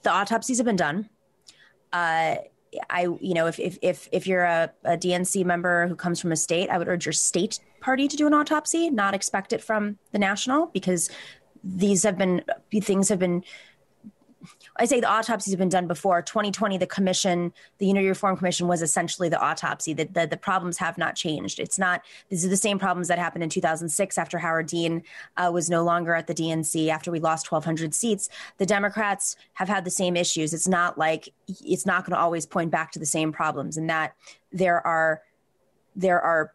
the autopsies have been done. Uh, I, you know, if if if, if you're a, a DNC member who comes from a state, I would urge your state party to do an autopsy, not expect it from the national, because these have been things have been I say the autopsies have been done before. 2020, the commission, the Unity Reform Commission, was essentially the autopsy. The, the, the, problems have not changed. It's not, these are the same problems that happened in 2006 after Howard Dean uh, was no longer at the DNC, after we lost 1,200 seats. The Democrats have had the same issues. It's not like, it's not going to always point back to the same problems, and that there are, there are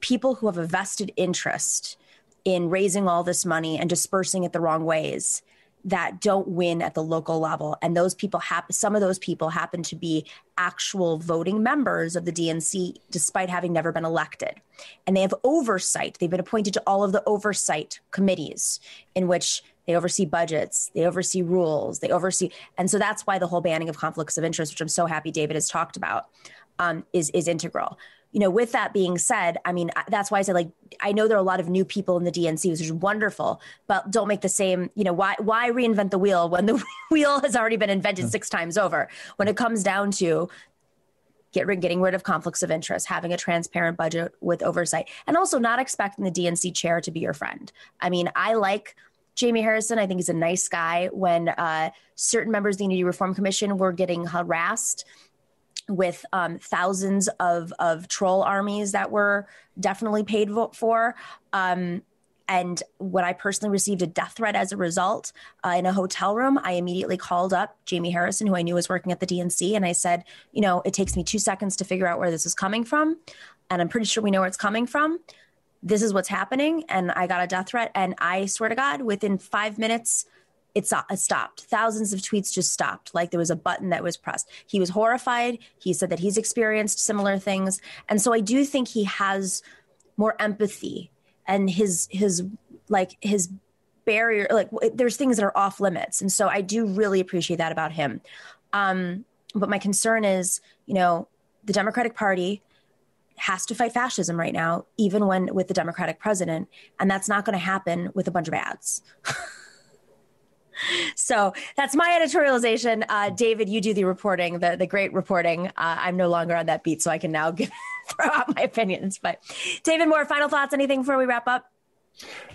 people who have a vested interest in raising all this money and dispersing it the wrong ways that don't win at the local level. And those people happen some of those people happen to be actual voting members of the DNC despite having never been elected. And they have oversight. They've been appointed to all of the oversight committees in which they oversee budgets they oversee rules they oversee and so that's why the whole banning of conflicts of interest which i'm so happy david has talked about um, is is integral you know, with that being said, I mean, that's why I said, like, I know there are a lot of new people in the DNC, which is wonderful, but don't make the same, you know, why, why reinvent the wheel when the wheel has already been invented six times over? When it comes down to get rid, getting rid of conflicts of interest, having a transparent budget with oversight, and also not expecting the DNC chair to be your friend. I mean, I like Jaime Harrison. I think he's a nice guy. When uh, certain members of the Unity Reform Commission were getting harassed with um, thousands of, of troll armies that were definitely paid for. Um, and when I personally received a death threat as a result uh, in a hotel room, I immediately called up Jaime Harrison, who I knew was working at the DNC, and I said, you know, it takes me two seconds to figure out where this is coming from, and I'm pretty sure we know where it's coming from. This is what's happening, and I got a death threat, and I swear to God, within five minutes, it stopped. Thousands of tweets just stopped. Like there was a button that was pressed. He was horrified. He said that he's experienced similar things. And so I do think he has more empathy and his his like his barrier like there's things that are off limits and so i do really appreciate that about him um, but my concern is you know the democratic party has to fight fascism right now even when with the democratic president and that's not going to happen with a bunch of ads so that's my editorialization uh, david you do the reporting the, the great reporting uh, i'm no longer on that beat so i can now give throw out my opinions. But David Moore, final thoughts? Anything before we wrap up?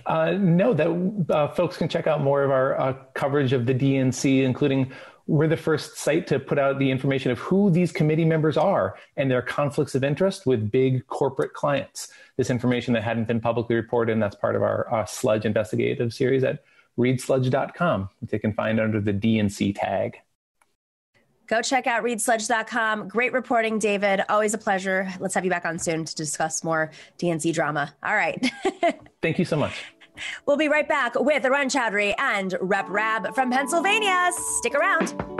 Uh, no, that uh, folks can check out more of our uh, coverage of the DNC, including we're the first site to put out the information of who these committee members are and their conflicts of interest with big corporate clients. This information that hadn't been publicly reported, and that's part of our uh, sludge investigative series at readsludge.com, which they can find under the DNC tag. Go check out readsludge.com. Great reporting, David. Always a pleasure. Let's have you back on soon to discuss more DNC drama. All right. Thank you so much. We'll be right back with Arun Chaudhary and Rep Rabb from Pennsylvania. Stick around.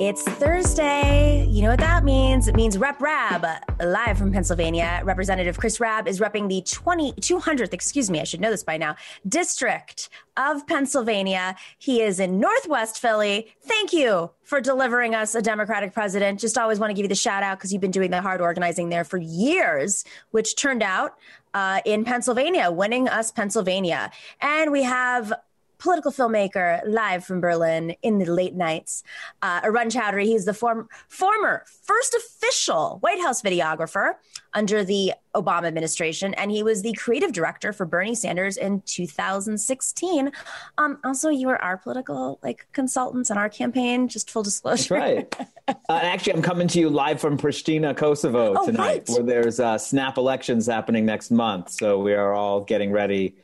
It's Thursday. You know what that means? It means Rep Rabb, live from Pennsylvania. Representative Chris Rabb is repping the 20, 200th, excuse me, I should know this by now, district of Pennsylvania. He is in Northwest Philly. Thank you for delivering us a Democratic president. Just always want to give you the shout out because you've been doing the hard organizing there for years, which turned out uh, in Pennsylvania, winning us Pennsylvania. And we have political filmmaker live from Berlin in the late nights. Uh, Arun Chaudhary, he's the form, former first official White House videographer under the Obama administration, and he was the creative director for Bernie Sanders in 2016. Um, also, you were our political like consultants on our campaign. Just full disclosure. That's right. uh, actually, I'm coming to you live from Pristina, Kosovo oh, tonight, right. where there's uh, snap elections happening next month. So we are all getting ready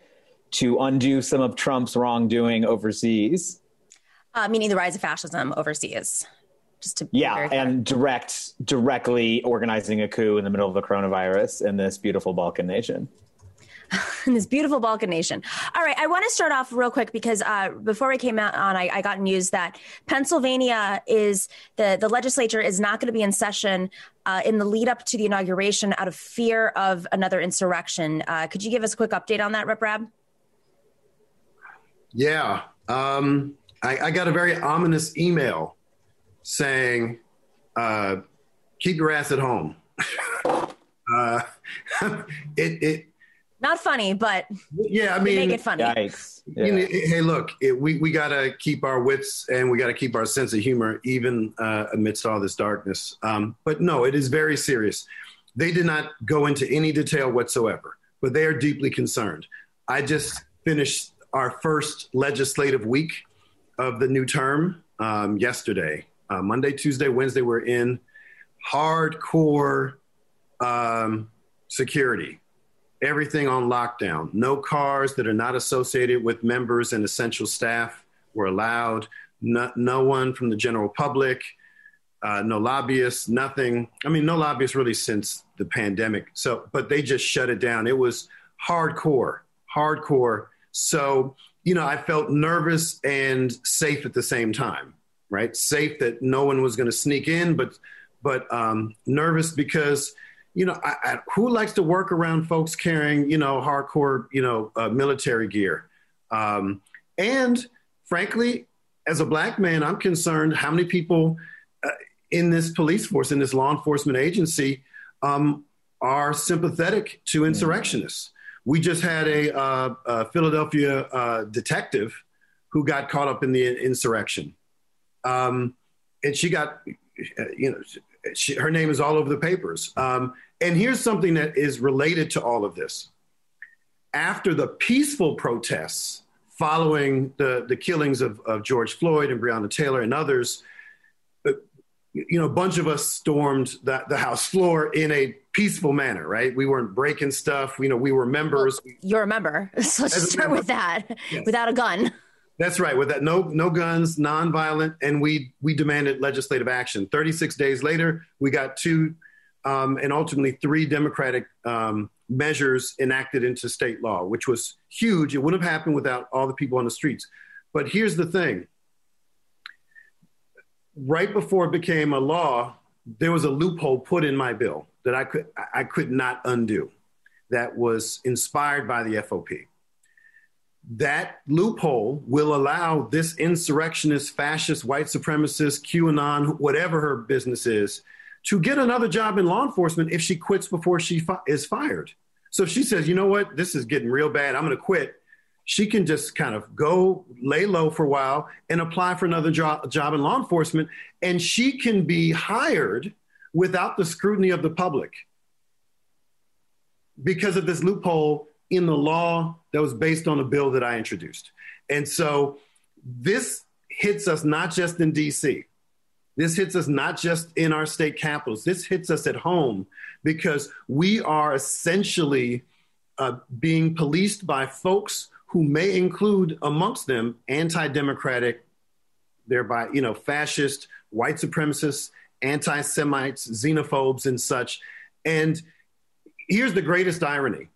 to undo some of Trump's wrongdoing overseas. Uh, meaning the rise of fascism overseas. Just to yeah, and direct directly organizing a coup in the middle of the coronavirus in this beautiful Balkan nation. in this beautiful Balkan nation. All right, I want to start off real quick because uh, before we came out on, I, I, got news that Pennsylvania is the the legislature is not going to be in session uh, in the lead up to the inauguration out of fear of another insurrection. Uh, could you give us a quick update on that, Rep Rabb? Yeah. Um, I, I, got a very ominous email saying, uh, keep your ass at home. uh, it, it, not funny, but yeah, I mean, make it funny. Yikes. Yeah. You know, hey, look, it, we, we got to keep our wits and we got to keep our sense of humor even uh, amidst all this darkness. Um, but no, it is very serious. They did not go into any detail whatsoever, but they are deeply concerned. I just finished our first legislative week of the new term um, yesterday. Uh, Monday, Tuesday, Wednesday, we're in hardcore um, security. Everything on lockdown. No cars that are not associated with members and essential staff were allowed. No, no one from the general public. Uh, no lobbyists. Nothing. I mean, no lobbyists really since the pandemic. So, but they just shut it down. It was hardcore, hardcore so, you know, I felt nervous and safe at the same time, right? Safe that no one was going to sneak in, but but um, nervous because you know I, I, who likes to work around folks carrying you know hardcore you know uh, military gear, um, and frankly, as a black man, I'm concerned how many people uh, in this police force in this law enforcement agency um, are sympathetic to insurrectionists. We just had a, uh, a Philadelphia uh, detective who got caught up in the insurrection, um, and she got, you know, she, her name is all over the papers. Um, and here's something that is related to all of this. After the peaceful protests following the, the killings of, of George Floyd and Breonna Taylor and others, uh, you know, a bunch of us stormed the, the House floor in a peaceful manner, right? We weren't breaking stuff. You know, we were members. Well, you're a member. So let's just start member. with that yes. without a gun. That's right. With that, no no guns, nonviolent, and we we demanded legislative action. Thirty six days later, we got two um, and ultimately three Democratic um, measures enacted into state law, which was huge. It wouldn't have happened without all the people on the streets. But here's the thing: right before it became a law, there was a loophole put in my bill that I could I could not undo. That was inspired by the FOP that loophole will allow this insurrectionist, fascist, white supremacist, QAnon, whatever her business is, to get another job in law enforcement if she quits before she fi- is fired. So she says, you know what, this is getting real bad, I'm going to quit, she can just kind of go lay low for a while and apply for another jo- job in law enforcement. And she can be hired without the scrutiny of the public because of this loophole in the law that was based on a bill that I introduced. And so this hits us not just in DC. This hits us not just in our state capitals. This hits us at home because we are essentially uh, being policed by folks who may include amongst them anti-democratic, thereby, you know, fascist, white supremacists, anti-Semites, xenophobes, and such. And here's the greatest irony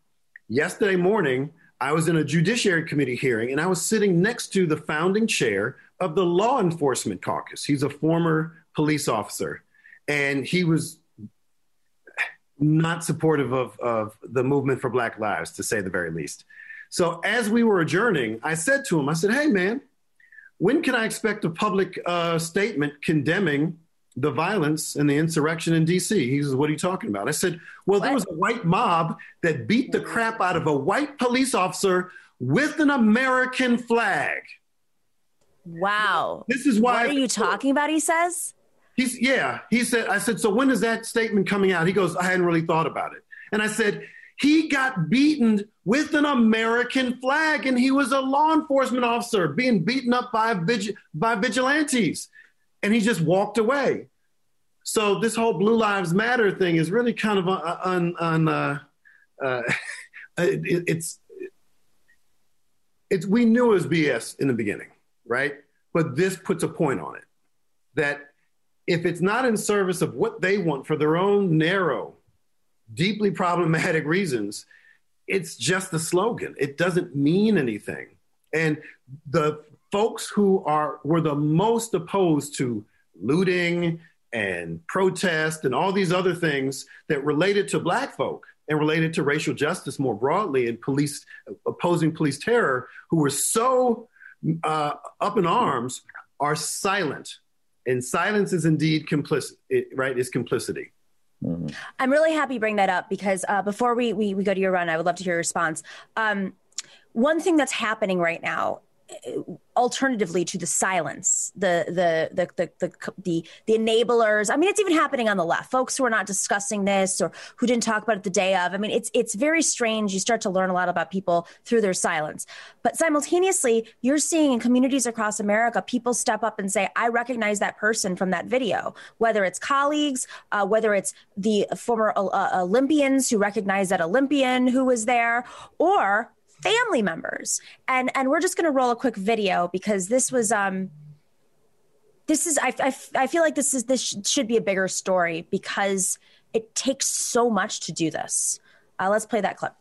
yesterday morning, I was in a Judiciary Committee hearing and I was sitting next to the founding chair of the Law Enforcement Caucus. He's a former police officer and he was not supportive of, of the movement for Black Lives, to say the very least. So as we were adjourning, I said to him, I said, hey, man, when can I expect a public uh, statement condemning the violence and the insurrection in DC. He says, What are you talking about? I said, Well, what? there was a white mob that beat the crap out of a white police officer with an American flag. Wow. This is why. What are you talking about? He says. He's, yeah. He said, I said, So when is that statement coming out? He goes, I hadn't really thought about it. And I said, He got beaten with an American flag and he was a law enforcement officer being beaten up by, vig- by vigilantes and he just walked away. So this whole Blue Lives Matter thing is really kind of on on uh, uh, it, it's it's we knew it was BS in the beginning, right? But this puts a point on it that if it's not in service of what they want for their own narrow, deeply problematic reasons, it's just a slogan. It doesn't mean anything. And the folks who are were the most opposed to looting and protest and all these other things that related to black folk and related to racial justice more broadly and police opposing police terror who were so uh, up in arms are silent and silence is indeed complicit right is complicity mm-hmm. i'm really happy you bring that up because uh, before we, we, we go to Arun i would love to hear your response um, one thing that's happening right now alternatively to the silence, the, the the the the the the, enablers. I mean, it's even happening on the left. Folks who are not discussing this or who didn't talk about it the day of. I mean, it's it's very strange. You start to learn a lot about people through their silence. But simultaneously, you're seeing in communities across America, people step up and say, "I recognize that person from that video." Whether it's colleagues, uh, whether it's the former uh, Olympians who recognize that Olympian who was there, or family members. And and we're just going to roll a quick video because this was um this is I, I, I feel like this is this should be a bigger story because it takes so much to do this. Uh, let's play that clip.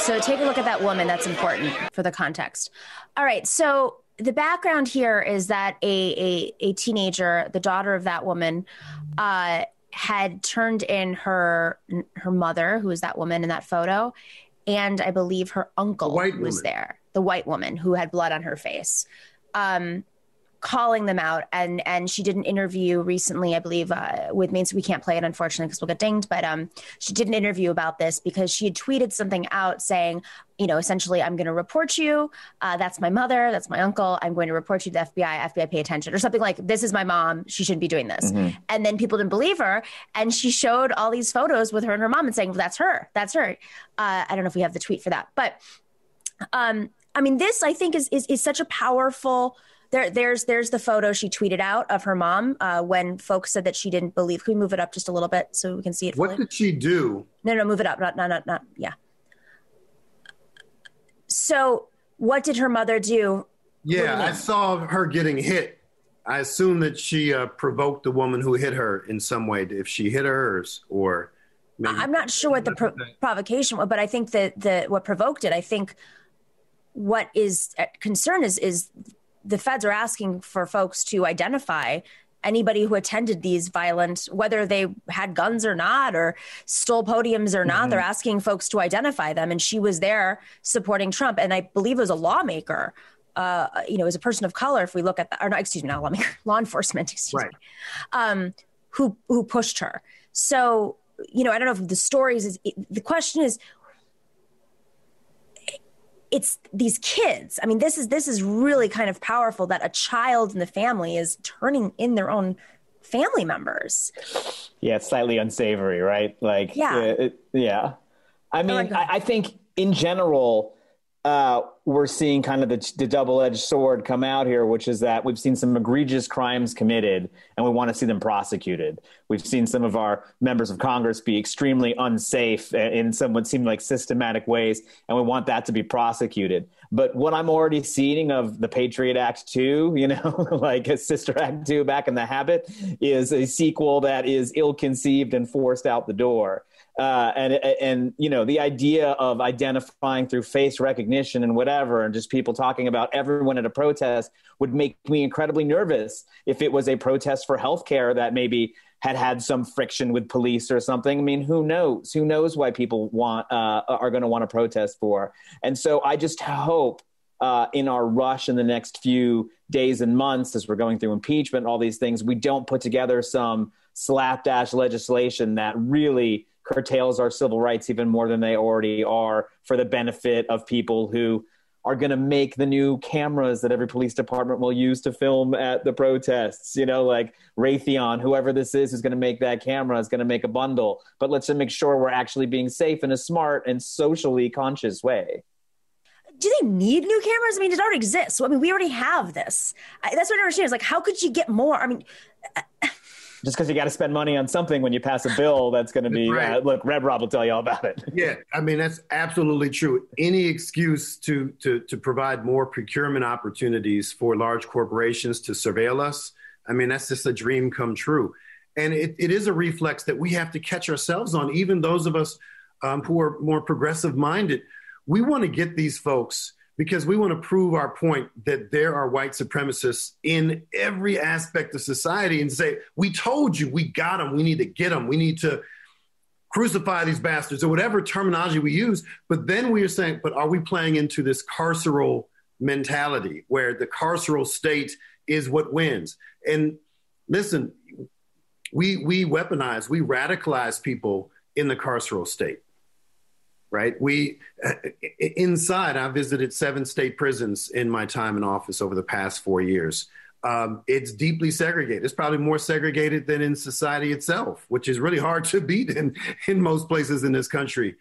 So take a look at that woman. That's important for the context. All right. So the background here is that a a, a teenager, the daughter of that woman, uh, had turned in her her mother, who was that woman in that photo, and I believe her uncle was there, the white woman who had blood on her face. Um, calling them out and and she did an interview recently i believe uh, with me so we can't play it unfortunately because we'll get dinged but um she did an interview about this because she had tweeted something out saying you know essentially i'm going to report you. Uh, that's my mother. That's my uncle. I'm going to report you to the fbi fbi pay attention or something like this is my mom. She shouldn't be doing this. Mm-hmm. and then people didn't believe her and she showed all these photos with her and her mom and saying well, that's her. That's her. Uh, i don't know if we have the tweet for that but um i mean this i think is is, is such a powerful there, there's there's the photo she tweeted out of her mom uh, when folks said that she didn't believe. Can we move it up just a little bit so we can see it? Fully? What did she do? No, no, move it up. Not, not, not, not. Yeah. So, what did her mother do? Yeah, I saw her getting hit. I assume that she uh, provoked the woman who hit her in some way. If she hit her, or, maybe- I'm not sure what the pro- provocation was, but I think that the what provoked it. I think what is concern is is the feds are asking for folks to identify anybody who attended these violent, whether they had guns or not, or stole podiums or not. Mm-hmm. They're asking folks to identify them. And she was there supporting Trump. And I believe it was a lawmaker. Uh, you know, as a person of color, if we look at that, or not, excuse me, not lawmaker, law enforcement, excuse right. me, um, who who pushed her. So, you know, I don't know if the stories is the question is it's these kids. I mean, this is this is really kind of powerful that a child in the family is turning in their own family members. Yeah, it's slightly unsavory, right? Like, yeah, uh, it, yeah. I mean, I, I think in general, uh, we're seeing kind of the, the double edged sword come out here, which is that we've seen some egregious crimes committed and we want to see them prosecuted. We've seen some of our members of Congress be extremely unsafe in some what seem like systematic ways, and we want that to be prosecuted. But what I'm already seeing of the Patriot Act 2, you know, like a Sister Act 2 back in the habit, is a sequel that is ill conceived and forced out the door. Uh, and and you know the idea of identifying through face recognition and whatever, and just people talking about everyone at a protest would make me incredibly nervous if it was a protest for healthcare that maybe had had some friction with police or something. I mean, who knows? Who knows why people want uh, are going to want to protest for? And so I just hope uh, in our rush in the next few days and months as we're going through impeachment, all these things, we don't put together some slapdash legislation that really curtails our civil rights even more than they already are for the benefit of people who are going to make the new cameras that every police department will use to film at the protests. You know, like Raytheon, whoever this is, who's going to make that camera is going to make a bundle. But let's just make sure we're actually being safe in a smart and socially conscious way. Do they need new cameras? I mean, it already exists. I mean, we already have this. I, that's what I understand. Is like, how could you get more? I mean, just because you got to spend money on something when you pass a bill that's going to be right. uh, look Rep Rabb will tell you all about it. Yeah i mean that's absolutely true. Any excuse to to to provide more procurement opportunities for large corporations to surveil us i mean that's just a dream come true. And it, it is a reflex that we have to catch ourselves on even those of us um, who are more progressive minded we want to get these folks because we want to prove our point that there are white supremacists in every aspect of society and say, we told you, we got them, we need to get them, we need to crucify these bastards or whatever terminology we use. But then we are saying, but are we playing into this carceral mentality where the carceral state is what wins? And listen, we, we weaponize, we radicalize people in the carceral state right? We uh, inside, I visited seven state prisons in my time in office over the past four years. Um, it's deeply segregated. It's probably more segregated than in society itself, which is really hard to beat in, in most places in this country.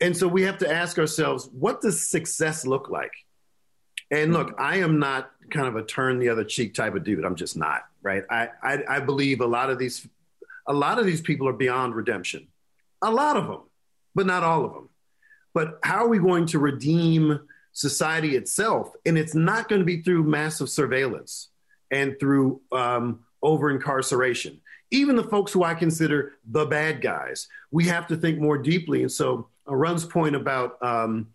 And so we have to ask ourselves, what does success look like? And look, I am not kind of a turn the other cheek type of dude. I'm just not, right? I, I, I believe a lot of these, a lot of these people are beyond redemption. A lot of them, but not all of them. But how are we going to redeem society itself? And it's not going to be through massive surveillance and through um, over incarceration. Even the folks who I consider the bad guys, we have to think more deeply. And so Run's point about um,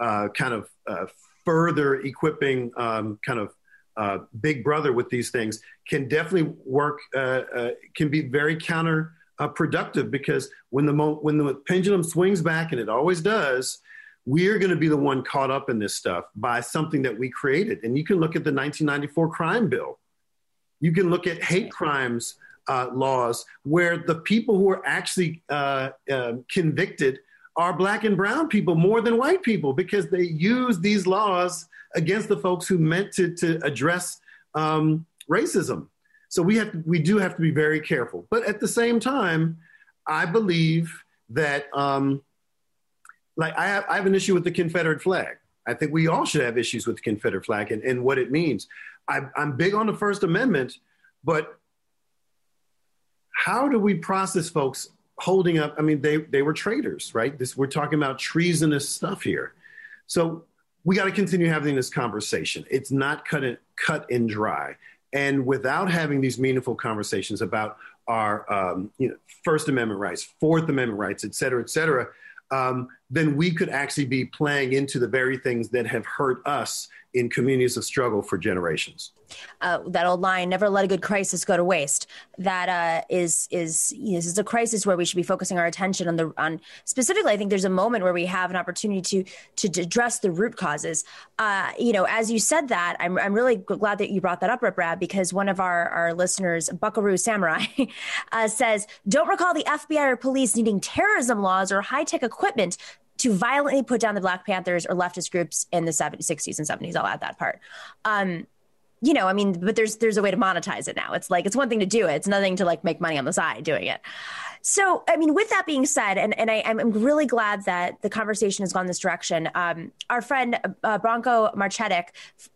uh, kind of uh, further equipping um, kind of uh, Big Brother with these things can definitely work. Uh, uh, can be very counterproductive because when the mo- when the pendulum swings back, and it always does, we're going to be the one caught up in this stuff by something that we created. And you can look at the 1994 crime bill. You can look at hate crimes uh, laws where the people who are actually uh, uh, convicted are black and brown people more than white people because they use these laws against the folks who meant to, to address um, racism. So we have to, we do have to be very careful. But at the same time, I believe that um, like I have, I have an issue with the Confederate flag. I think we all should have issues with the Confederate flag and, and what it means. I, I'm big on the First Amendment, but how do we process folks holding up? I mean, they, they were traitors, right? This, we're talking about treasonous stuff here. So we got to continue having this conversation. It's not cut, cut and dry. And without having these meaningful conversations about our um, you know, First Amendment rights, Fourth Amendment rights, et cetera, et cetera, um, then we could actually be playing into the very things that have hurt us in communities of struggle for generations. Uh, that old line, "Never let a good crisis go to waste." That uh, is is you know, this is a crisis where we should be focusing our attention on the on specifically. I think there's a moment where we have an opportunity to to address the root causes. Uh, you know, as you said that, I'm I'm really glad that you brought that up, Rep Rabb, because one of our our listeners, Buckaroo Samurai, uh, says, "Don't recall the FBI or police needing terrorism laws or high tech equipment to violently put down the Black Panthers or leftist groups in the 70s, 60s, and 70s. I'll add that part. Um, you know, I mean, but there's there's a way to monetize it now. It's like it's one thing to do it; it's nothing to like make money on the side doing it. So, I mean, with that being said, and, and I, am really glad that the conversation has gone this direction. Um, our friend uh, Branko Marcetic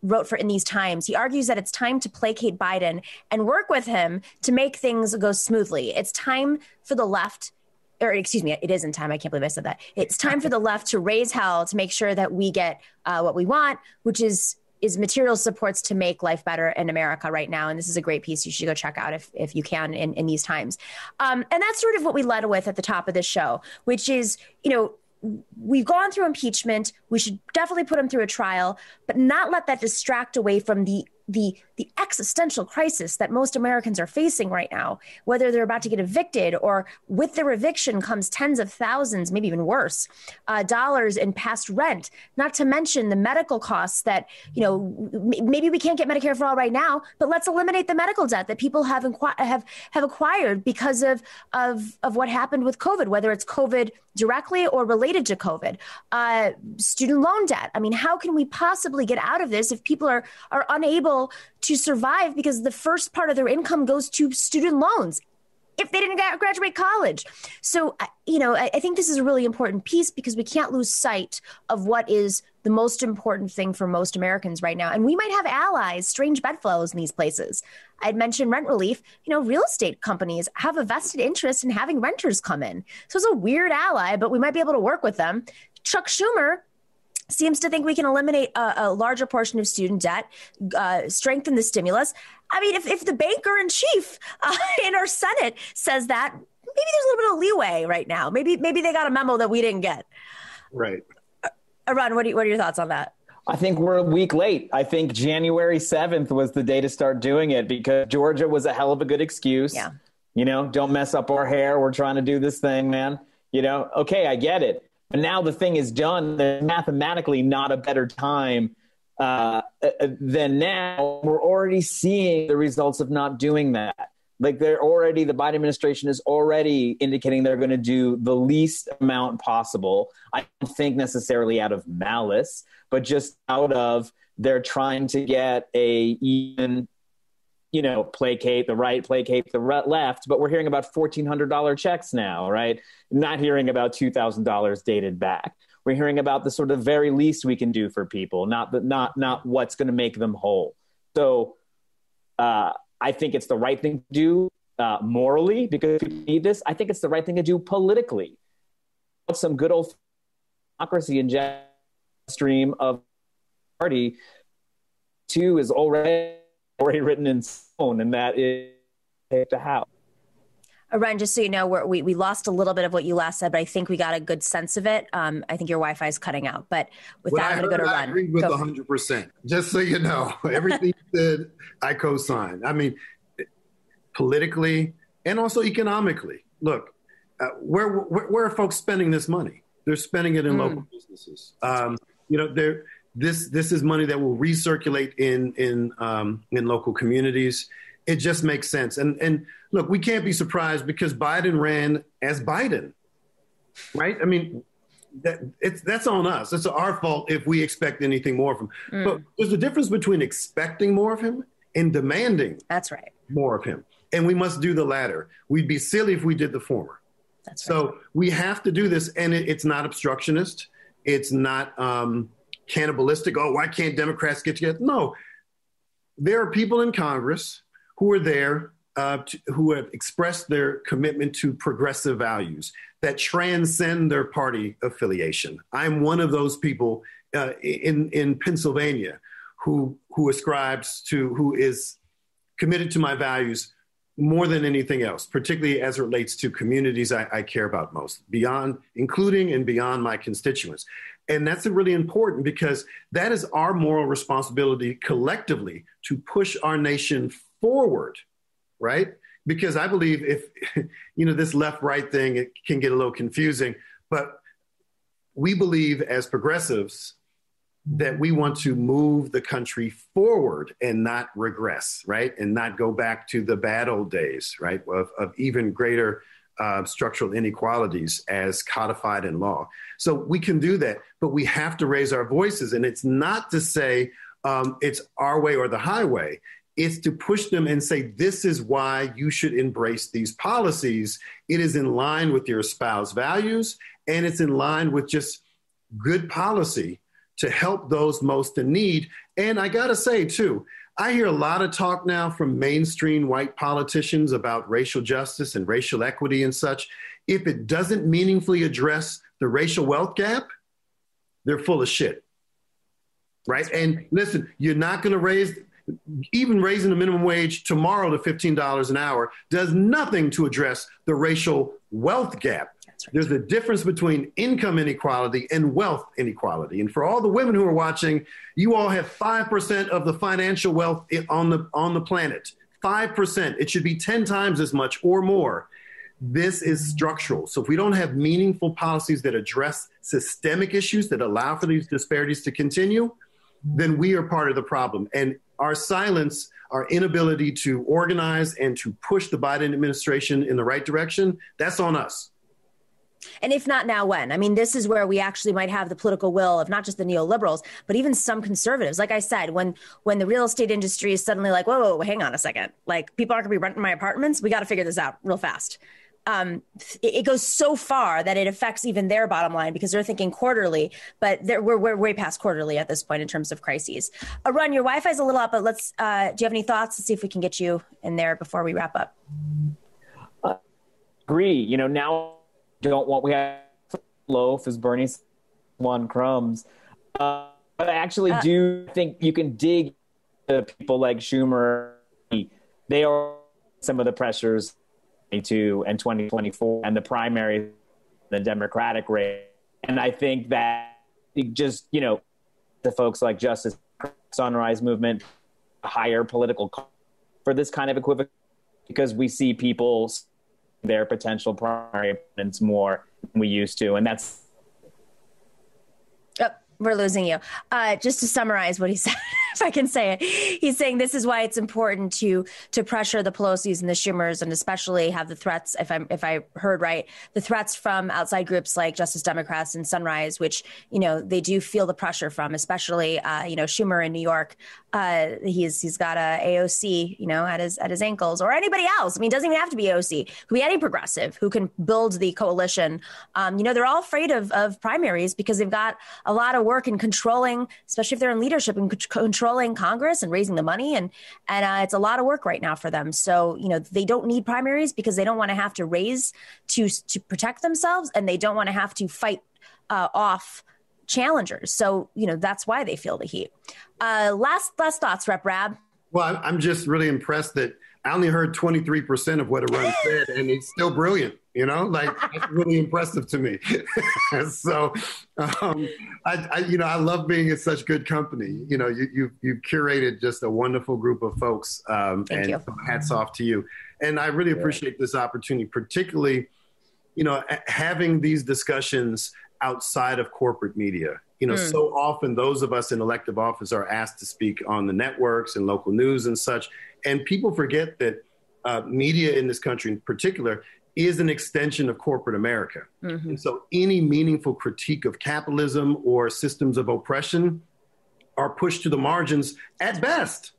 wrote for In These Times. He argues that it's time to placate Biden and work with him to make things go smoothly. It's time for the left or excuse me, it is in time. I can't believe I said that. It's time for the left to raise hell to make sure that we get uh, what we want, which is is material supports to make life better in America right now. And this is a great piece you should go check out if, if you can in, in these times. Um, and that's sort of what we led with at the top of this show, which is, you know, we've gone through impeachment. We should definitely put him through a trial, but not let that distract away from the the the existential crisis that most Americans are facing right now, whether they're about to get evicted or with their eviction comes tens of thousands, maybe even worse, uh, dollars in past rent. Not to mention the medical costs that you know m- maybe we can't get Medicare for all right now, but let's eliminate the medical debt that people have inqu- have have acquired because of of of what happened with COVID, whether it's COVID directly or related to COVID. Uh, student loan debt. I mean, how can we possibly get out of this if people are are unable to survive because the first part of their income goes to student loans? If they didn't graduate college. So, you know, I, think this is a really important piece because we can't lose sight of what is the most important thing for most Americans right now. And we might have allies, strange bedfellows in these places. I'd mentioned rent relief. You know, real estate companies have a vested interest in having renters come in. So it's a weird ally, but we might be able to work with them. Chuck Schumer seems to think we can eliminate a, a larger portion of student debt, uh, strengthen the stimulus. I mean, if, if the banker in chief uh, in our Senate says that, maybe there's a little bit of leeway right now. Maybe maybe they got a memo that we didn't get. Right. Uh, Ron, what, what are your thoughts on that? I think we're a week late. I think January 7th was the day to start doing it because Georgia was a hell of a good excuse. Yeah. You know, don't mess up our hair. We're trying to do this thing, man. You know, okay, I get it. But now the thing is done. There's mathematically not a better time uh, uh, than now. We're already seeing the results of not doing that. Like they're already, the Biden administration is already indicating they're going to do the least amount possible. I don't think necessarily out of malice, but just out of they're trying to get a even you know, placate the right, placate the left, but we're hearing about $1,400 checks now, right? Not hearing about $2,000 dated back. We're hearing about the sort of very least we can do for people, not the, not not what's going to make them whole. So, uh, I think it's the right thing to do uh, morally because people need this. I think it's the right thing to do politically. Some good old democracy and stream of party two is already already written in stone, and that is the house. Arun, just so you know, we we lost a little bit of what you last said, but I think we got a good sense of it. Um, I think your Wi-Fi is cutting out, but with that, I am going to go to I Arun. I agree with 100%. Just so you know, everything you said, I co-sign. I mean, politically and also economically. Look, uh, where, where, where are folks spending this money? They're spending it in mm. local businesses. Um, you know, they're this this is money that will recirculate in in um, in local communities. It just makes sense. And and look, we can't be surprised because Biden ran as Biden, right? I mean, that it's that's on us. It's our fault if we expect anything more from him. Mm. But there's a difference between expecting more of him and demanding. That's right. More of him, and we must do the latter. We'd be silly if we did the former. That's right. So we have to do this, and it, it's not obstructionist. It's not. Um, cannibalistic. Oh, why can't Democrats get together? No, there are people in Congress who are there uh, to, who have expressed their commitment to progressive values that transcend their party affiliation. I'm one of those people uh, in in Pennsylvania who who ascribes to who is committed to my values more than anything else, particularly as it relates to communities I, I care about most, beyond including and beyond my constituents. And that's really important because that is our moral responsibility collectively to push our nation forward, right? Because I believe if, you know, this left right thing, it can get a little confusing, but we believe as progressives that we want to move the country forward and not regress, right? And not go back to the bad old days, right? Of, of even greater uh, structural inequalities as codified in law. So we can do that, but we have to raise our voices. And it's not to say um, it's our way or the highway. It's to push them and say, this is why you should embrace these policies. It is in line with your espoused values, and it's in line with just good policy to help those most in need. And I got to say, too, I hear a lot of talk now from mainstream white politicians about racial justice and racial equity and such. If it doesn't meaningfully address the racial wealth gap, they're full of shit. Right? And listen, you're not going to raise, even raising the minimum wage tomorrow to $15 an hour does nothing to address the racial wealth gap. Right. There's a difference between income inequality and wealth inequality. And for all the women who are watching, you all have 5% of the financial wealth on the, on the planet. 5%. It should be 10 times as much or more. This is structural. So if we don't have meaningful policies that address systemic issues that allow for these disparities to continue, then we are part of the problem. And our silence, our inability to organize and to push the Biden administration in the right direction, that's on us. And if not now, when? I mean, this is where we actually might have the political will of not just the neoliberals, but even some conservatives. Like I said, when when the real estate industry is suddenly like, whoa, whoa, whoa hang on a second, like people aren't going to be renting my apartments. We got to figure this out real fast. Um, it, it, goes so far that it affects even their bottom line because they're thinking quarterly, but we're, we're way past quarterly at this point in terms of crises. Uh, Run, your Wi-Fi is a little up, but let's. Uh, do you have any thoughts? Let's see if we can get you in there before we wrap up. Agree. You know now don't want we have loaf as Bernie one crumbs. Uh, but I actually uh, do think you can dig to people like Schumer. They are some of the pressures 22 and 2024 and the primary, the Democratic race. And I think that just, you know, the folks like Justice Sunrise Movement, higher political for this kind of equivocation because we see people their potential primary opponents more than we used to. And that's. Oh, we're losing you. Uh, just to summarize what he said. if I can say it. He's saying this is why it's important to to pressure the Pelosi's and the Schumers, and especially have the threats. If I'm if I heard right, the threats from outside groups like Justice Democrats and Sunrise, which you know they do feel the pressure from, especially uh, you know Schumer in New York. Uh, he's he's got a AOC, you know, at his at his ankles, or anybody else. I mean, it doesn't even have to be AOC. It could be any progressive who can build the coalition. Um, you know, they're all afraid of of primaries because they've got a lot of work in controlling, especially if they're in leadership and control controlling Congress and raising the money, and and uh, it's a lot of work right now for them. So you know they don't need primaries because they don't want to have to raise to to protect themselves, and they don't want to have to fight uh, off challengers. So you know that's why they feel the heat. Uh, last last thoughts, Rep Rabb. Well, I'm just really impressed that I only heard 23% of what Arun said, and he's still brilliant. You know, like that's really impressive to me. so, um, I, I, you know, I love being in such good company. You know, you you you curated just a wonderful group of folks, um, Thank and you. hats off to you. And I really appreciate this opportunity, particularly, you know, having these discussions outside of corporate media. You know, Mm. so often those of us in elective office are asked to speak on the networks and local news and such, and people forget that uh, media in this country, in particular, is an extension of corporate America. Mhm. And so, any meaningful critique of capitalism or systems of oppression are pushed to the margins at best.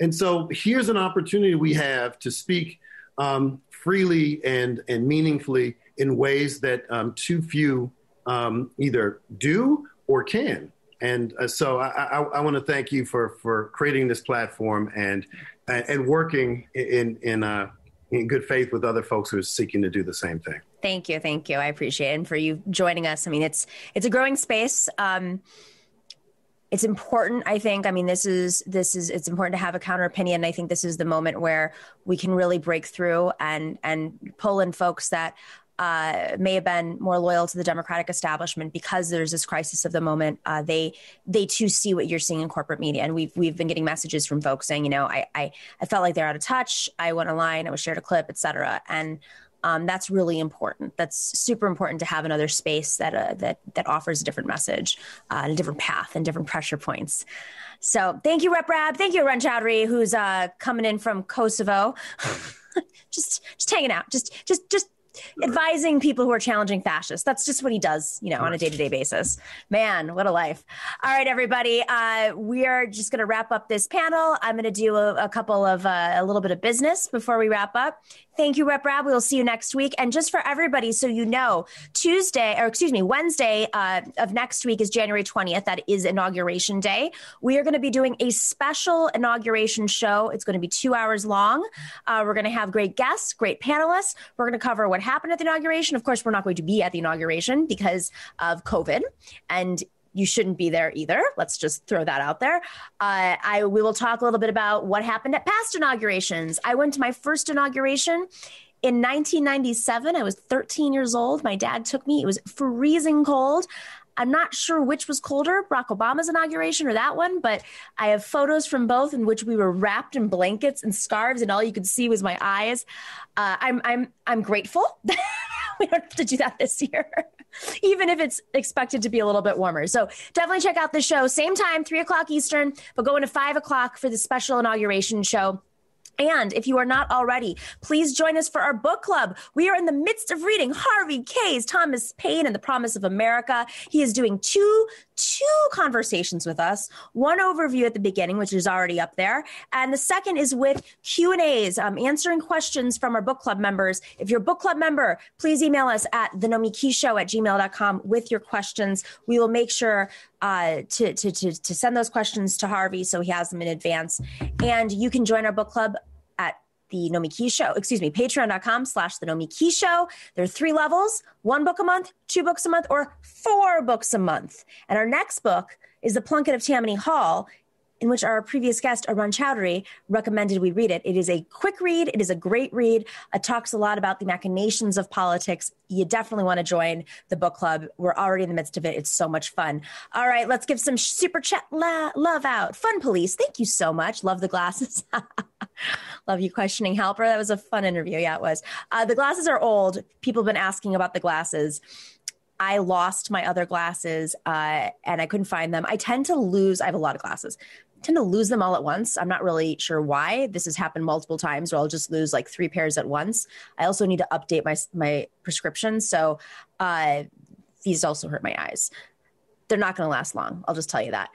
And so, here's an opportunity we have to speak um, freely and, and meaningfully in ways that um, too few um, either do or can. And uh, so, I, I, I want to thank you for, for creating this platform and, and working in, in, uh, in good faith with other folks who are seeking to do the same thing. Thank you, thank you. I appreciate it, and for you joining us. I mean, it's it's a growing space. Um, it's important, I think. I mean, this is this is it's important to have a counter opinion. I think this is the moment where we can really break through and and pull in folks that uh, may have been more loyal to the Democratic establishment because there's this crisis of the moment. Uh, they they too see what you're seeing in corporate media, and we've we've been getting messages from folks saying, you know, I I, I felt like they're out of touch. I went online, I was shared a clip, etc. and um, that's really important. That's super important to have another space that uh, that that offers a different message, uh, a different path, and different pressure points. So thank you, Rep Rabb. Thank you, Ren Chaudhary, who's uh, coming in from Kosovo, just just hanging out, just just just advising people who are challenging fascists. That's just what he does, you know, on a day to day basis. Man, what a life. All right, everybody. Uh, we are just going to wrap up this panel. I'm going to do a, a couple of, uh, a little bit of business before we wrap up. Thank you, Rep Rabb. We'll see you next week. And just for everybody, so you know, Tuesday, or excuse me, Wednesday uh, of next week is January 20th. That is Inauguration Day. We are going to be doing a special inauguration show. It's going to be two hours long. Uh, we're going to have great guests, great panelists. We're going to cover what happened at the inauguration. Of course, we're not going to be at the inauguration because of COVID. And you shouldn't be there either. Let's just throw that out there. Uh, I we will talk a little bit about what happened at past inaugurations. I went to my first inauguration in 1997. I was 13 years old. My dad took me. It was freezing cold. I'm not sure which was colder, Barack Obama's inauguration or that one, but I have photos from both in which we were wrapped in blankets and scarves, and all you could see was my eyes. Uh, I'm I'm I'm grateful we don't have to do that this year, even if it's expected to be a little bit warmer. So definitely check out the show. Same time, three o'clock Eastern, but go into five o'clock for the special inauguration show. And if you are not already, please join us for our book club. We are in the midst of reading Harvey Kaye's Thomas Paine and the Promise of America. He is doing two two conversations with us. One overview at the beginning, which is already up there, and the second is with Q and A's, um, answering questions from our book club members. If you're a book club member, please email us at the Nomiki Show at gmail.com with your questions. We will make sure uh, to, to, to, to send those questions to Harvey so he has them in advance. And you can join our book club the Nomiki Show, excuse me, patreon.com slash the Nomiki Show. There are three levels, one book a month, two books a month, or four books a month. And our next book is The Plunkitt of Tammany Hall, in which our previous guest, Arun Chaudhary, recommended we read it. It is a quick read. It is a great read. It talks a lot about the machinations of politics. You definitely want to join the book club. We're already in the midst of it. It's so much fun. All right, let's give some super chat la- love out. Fun Police, thank you so much. Love the glasses. love you questioning helper. That was a fun interview. Yeah, it was. Uh, the glasses are old. People have been asking about the glasses. I lost my other glasses uh, and I couldn't find them. I tend to lose, I have a lot of glasses. Tend to lose them all at once. I'm not really sure why. This has happened multiple times where I'll just lose like three pairs at once. I also need to update my my prescription. So uh, these also hurt my eyes. They're not going to last long. I'll just tell you that.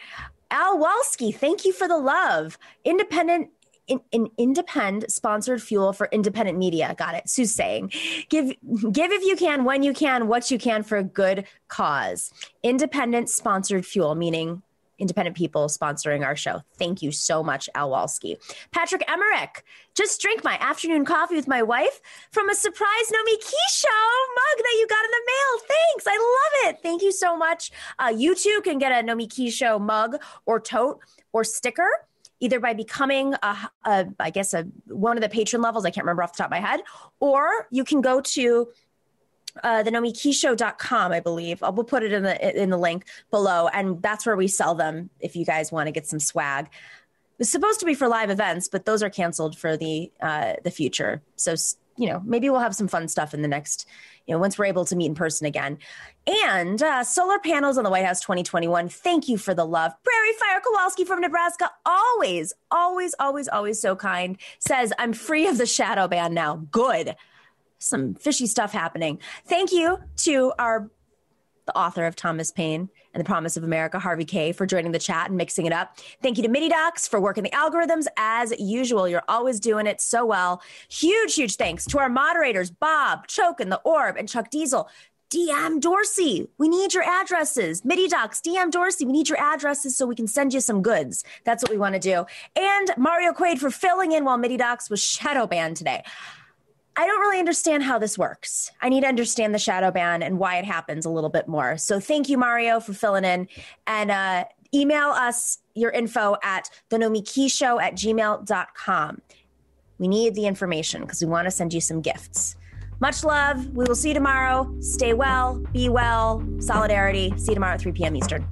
Al Walski, thank you for the love. Independent in, in independent sponsored fuel for independent media. Got it. Sue's saying, give give if you can, when you can, what you can for a good cause. Independent sponsored fuel, meaning independent people sponsoring our show. Thank you so much, Al Walski. Patrick Emmerich, just drink my afternoon coffee with my wife from a surprise Nomi Show mug that you got in the mail. Thanks. I love it. Thank you so much. Uh, you too can get a Nomi Show mug or tote or sticker either by becoming a, a I guess a one of the patron levels. I can't remember off the top of my head, or you can go to uh, the nomikishow.com, I believe. I'll, we'll put it in the in the link below, and that's where we sell them. If you guys want to get some swag, it's supposed to be for live events, but those are canceled for the uh, the future. So you know, maybe we'll have some fun stuff in the next, you know, once we're able to meet in person again. And uh, solar panels on the White House 2021. Thank you for the love. Prairie Fire Kowalski from Nebraska, always, always, always, always so kind. Says, I'm free of the shadow ban now. Good some fishy stuff happening. Thank you to our the author of Thomas Paine and The Promise of America, Harvey Kaye, for joining the chat and mixing it up. Thank you to Midi Docs for working the algorithms as usual. You're always doing it so well. Huge, huge thanks to our moderators, Bob, Chokin, The Orb, and Chuck Diesel. DM Dorsey, we need your addresses. Midi Docs, DM Dorsey, we need your addresses so we can send you some goods. That's what we want to do. And Mario Quaid for filling in while MIDI Docs was shadow banned today. I don't really understand how this works. I need to understand the shadow ban and why it happens a little bit more. So thank you, Mario, for filling in. And uh, email us your info at Show at gmail.com. We need the information because we want to send you some gifts. Much love. We will see you tomorrow. Stay well, be well, solidarity. See you tomorrow at 3 p.m. Eastern.